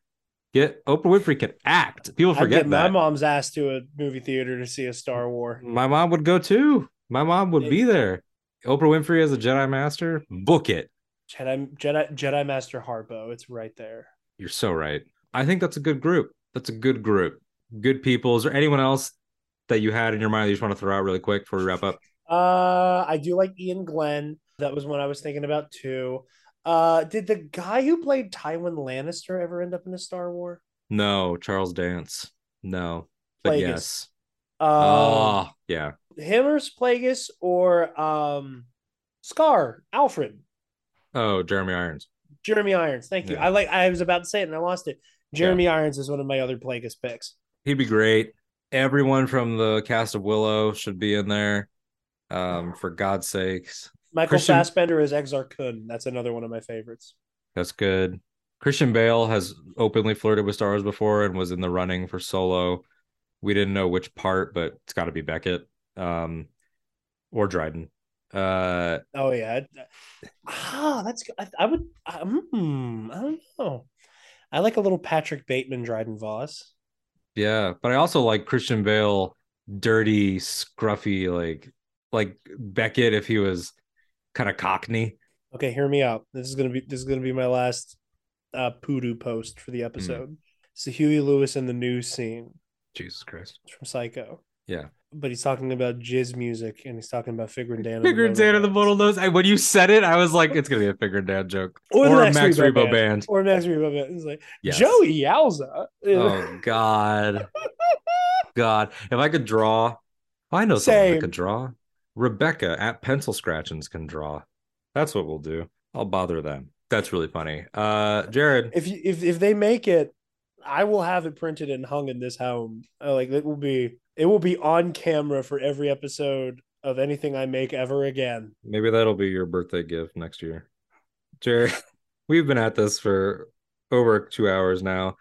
Get Oprah Winfrey can act. People forget get my mom's ass to a movie theater to see a Star War. My mom would go too. My mom would be there. Oprah Winfrey as a Jedi Master, book it. Jedi Jedi Jedi Master Harpo. It's right there. You're so right. I think that's a good group. That's a good group. Good people. Is there anyone else that you had in your mind that you just want to throw out really quick before we wrap up? Uh, I do like Iain Glen. That was one I was thinking about too. Uh, did the guy who played Tywin Lannister ever end up in a Star War? No, Charles Dance. No. But Plagueis. yes. Um, oh, yeah. him or Plagueis or um, Scar Alfred Oh, Jeremy Irons. Jeremy Irons. Thank you. Yeah. I like. I was about to say it and I lost it. Jeremy Irons is one of my other Plagueis picks. He'd be great. Everyone from the cast of Willow should be in there. Um, for God's sakes. Michael Christian- Fassbender is Exar Kun. That's another one of my favorites. That's good. Christian Bale has openly flirted with Star Wars before and was in the running for Solo. We didn't know which part, but it's got to be Beckett um, or Dryden. Uh, oh yeah, ah, that's I, I would. Um, I don't know. I like a little Patrick Bateman, Dryden Voss. Yeah, but I also like Christian Bale, dirty, scruffy, like like Beckett if he was kind of Cockney. Okay, hear me out. This is gonna be this is gonna be my last uh poodoo post for the hmm. episode. Mm. So Huey Lewis in the news scene. Jesus Christ. From Psycho. Yeah. But he's talking about jizz music and he's talking about Figrin D'an. Figure and Dan of the Modal Nodes. I, when you said it, I was like, it's gonna be a Figrin D'an joke. Or, or a Max Rebo, band. band. Or Max Rebo band. It's like yes. Joh Yowza. Oh God. God. If I could draw, I know Same. someone that could draw. Rebecca at Pencil Scratchings can draw. That's what we'll do. I'll bother them. That's really funny. Uh Jarod. If you, if if they make it, I will have it printed and hung in this home. Uh, like it will be it will be on camera for every episode of anything I make ever again. Maybe that'll be your birthday gift next year. Jarod, we've been at this for over 2 hours now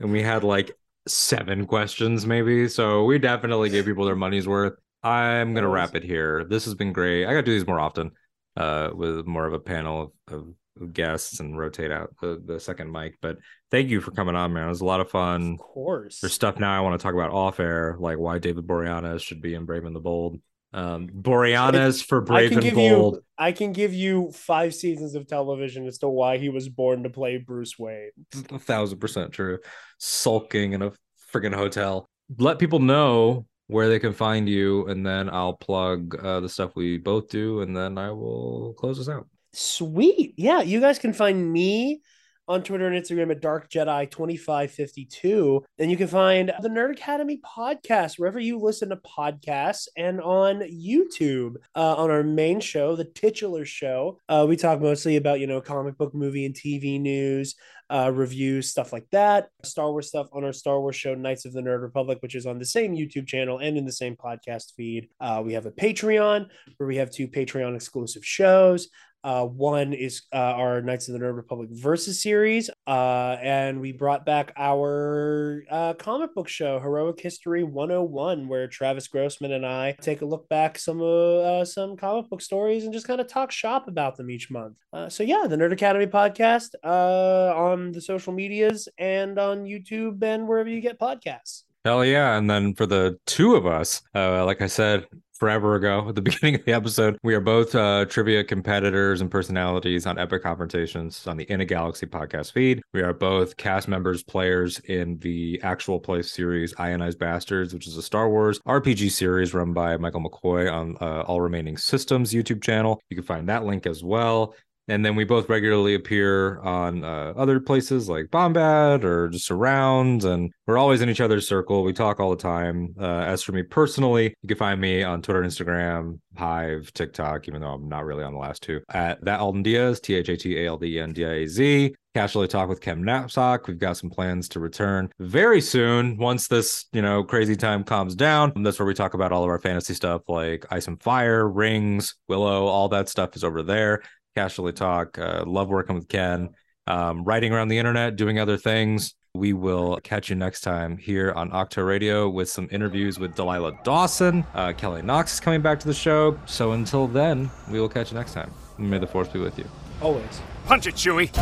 and we had like seven questions maybe. So we definitely gave people their money's worth. I'm gonna wrap it here. This has been great. I gotta do these more often, uh, with more of a panel of, of guests and rotate out the, the second mic. But thank you for coming on, man. It was a lot of fun. Of course. There's stuff now I want to talk about off air, like why David Boreanaz should be in Brave and the Bold. Um, Boreanaz for Brave and Bold. You, I can give you five seasons of television as to why he was born to play Bruce Wayne. A thousand percent true. Sulking in a friggin' hotel. Let people know where they can find you, and then I'll plug uh, the stuff we both do, and then I will close us out. Sweet. Yeah, you guys can find me on Twitter and Instagram at Dark Jedi 2552. And you can find the Nerd Academy podcast wherever you listen to podcasts and on YouTube uh, on our main show, the titular show. Uh, we talk mostly about, you know, comic book, movie, and TV news, uh, reviews, stuff like that. Star Wars stuff on our Star Wars show, Knights of the Nerd Republic, which is on the same YouTube channel and in the same podcast feed. Uh, we have a Patreon where we have two Patreon exclusive shows. Uh, one is uh, our Knights of the Nerd Republic versus series, uh, and we brought back our uh, comic book show, Heroic History 101, where Travis Grossman and I take a look back some uh, some comic book stories and just kind of talk shop about them each month. Uh, so yeah, the Nerd Academy podcast on the social medias and on YouTube and wherever you get podcasts. Hell yeah! And then for the two of us, uh, like I said, forever ago at the beginning of the episode. We are both uh, trivia competitors and personalities on Epic Confrontations on the In a Galaxy podcast feed. We are both cast members, players in the actual play series Ionized Bastards, which is a Star Wars RPG series run by Michael McCoy on uh, All Remaining Systems YouTube channel. You can find that link as well and then we both regularly appear on uh, other places like Bombad or just around, and we're always in each other's circle. We talk all the time. Uh, as for me personally, you can find me on Twitter, Instagram, Hive, TikTok, even though I'm not really on the last two. At that Alden Diaz, T H A T A L D E N D I A Z. Casually talk with Kem Knapsack. We've got some plans to return very soon once this, you know, crazy time calms down. And that's where we talk about all of our fantasy stuff like Ice and Fire, Rings, Willow, all that stuff is over there. Casually Talk. Uh, love working with Ken, um, writing around the internet, doing other things. We will catch you next time here on Ahch-To Radio with some interviews with Delilah Dawson. Uh, Kelly Knox is coming back to the show. So until then, we will catch you next time. May the force be with you. Always. Punch it, Chewie.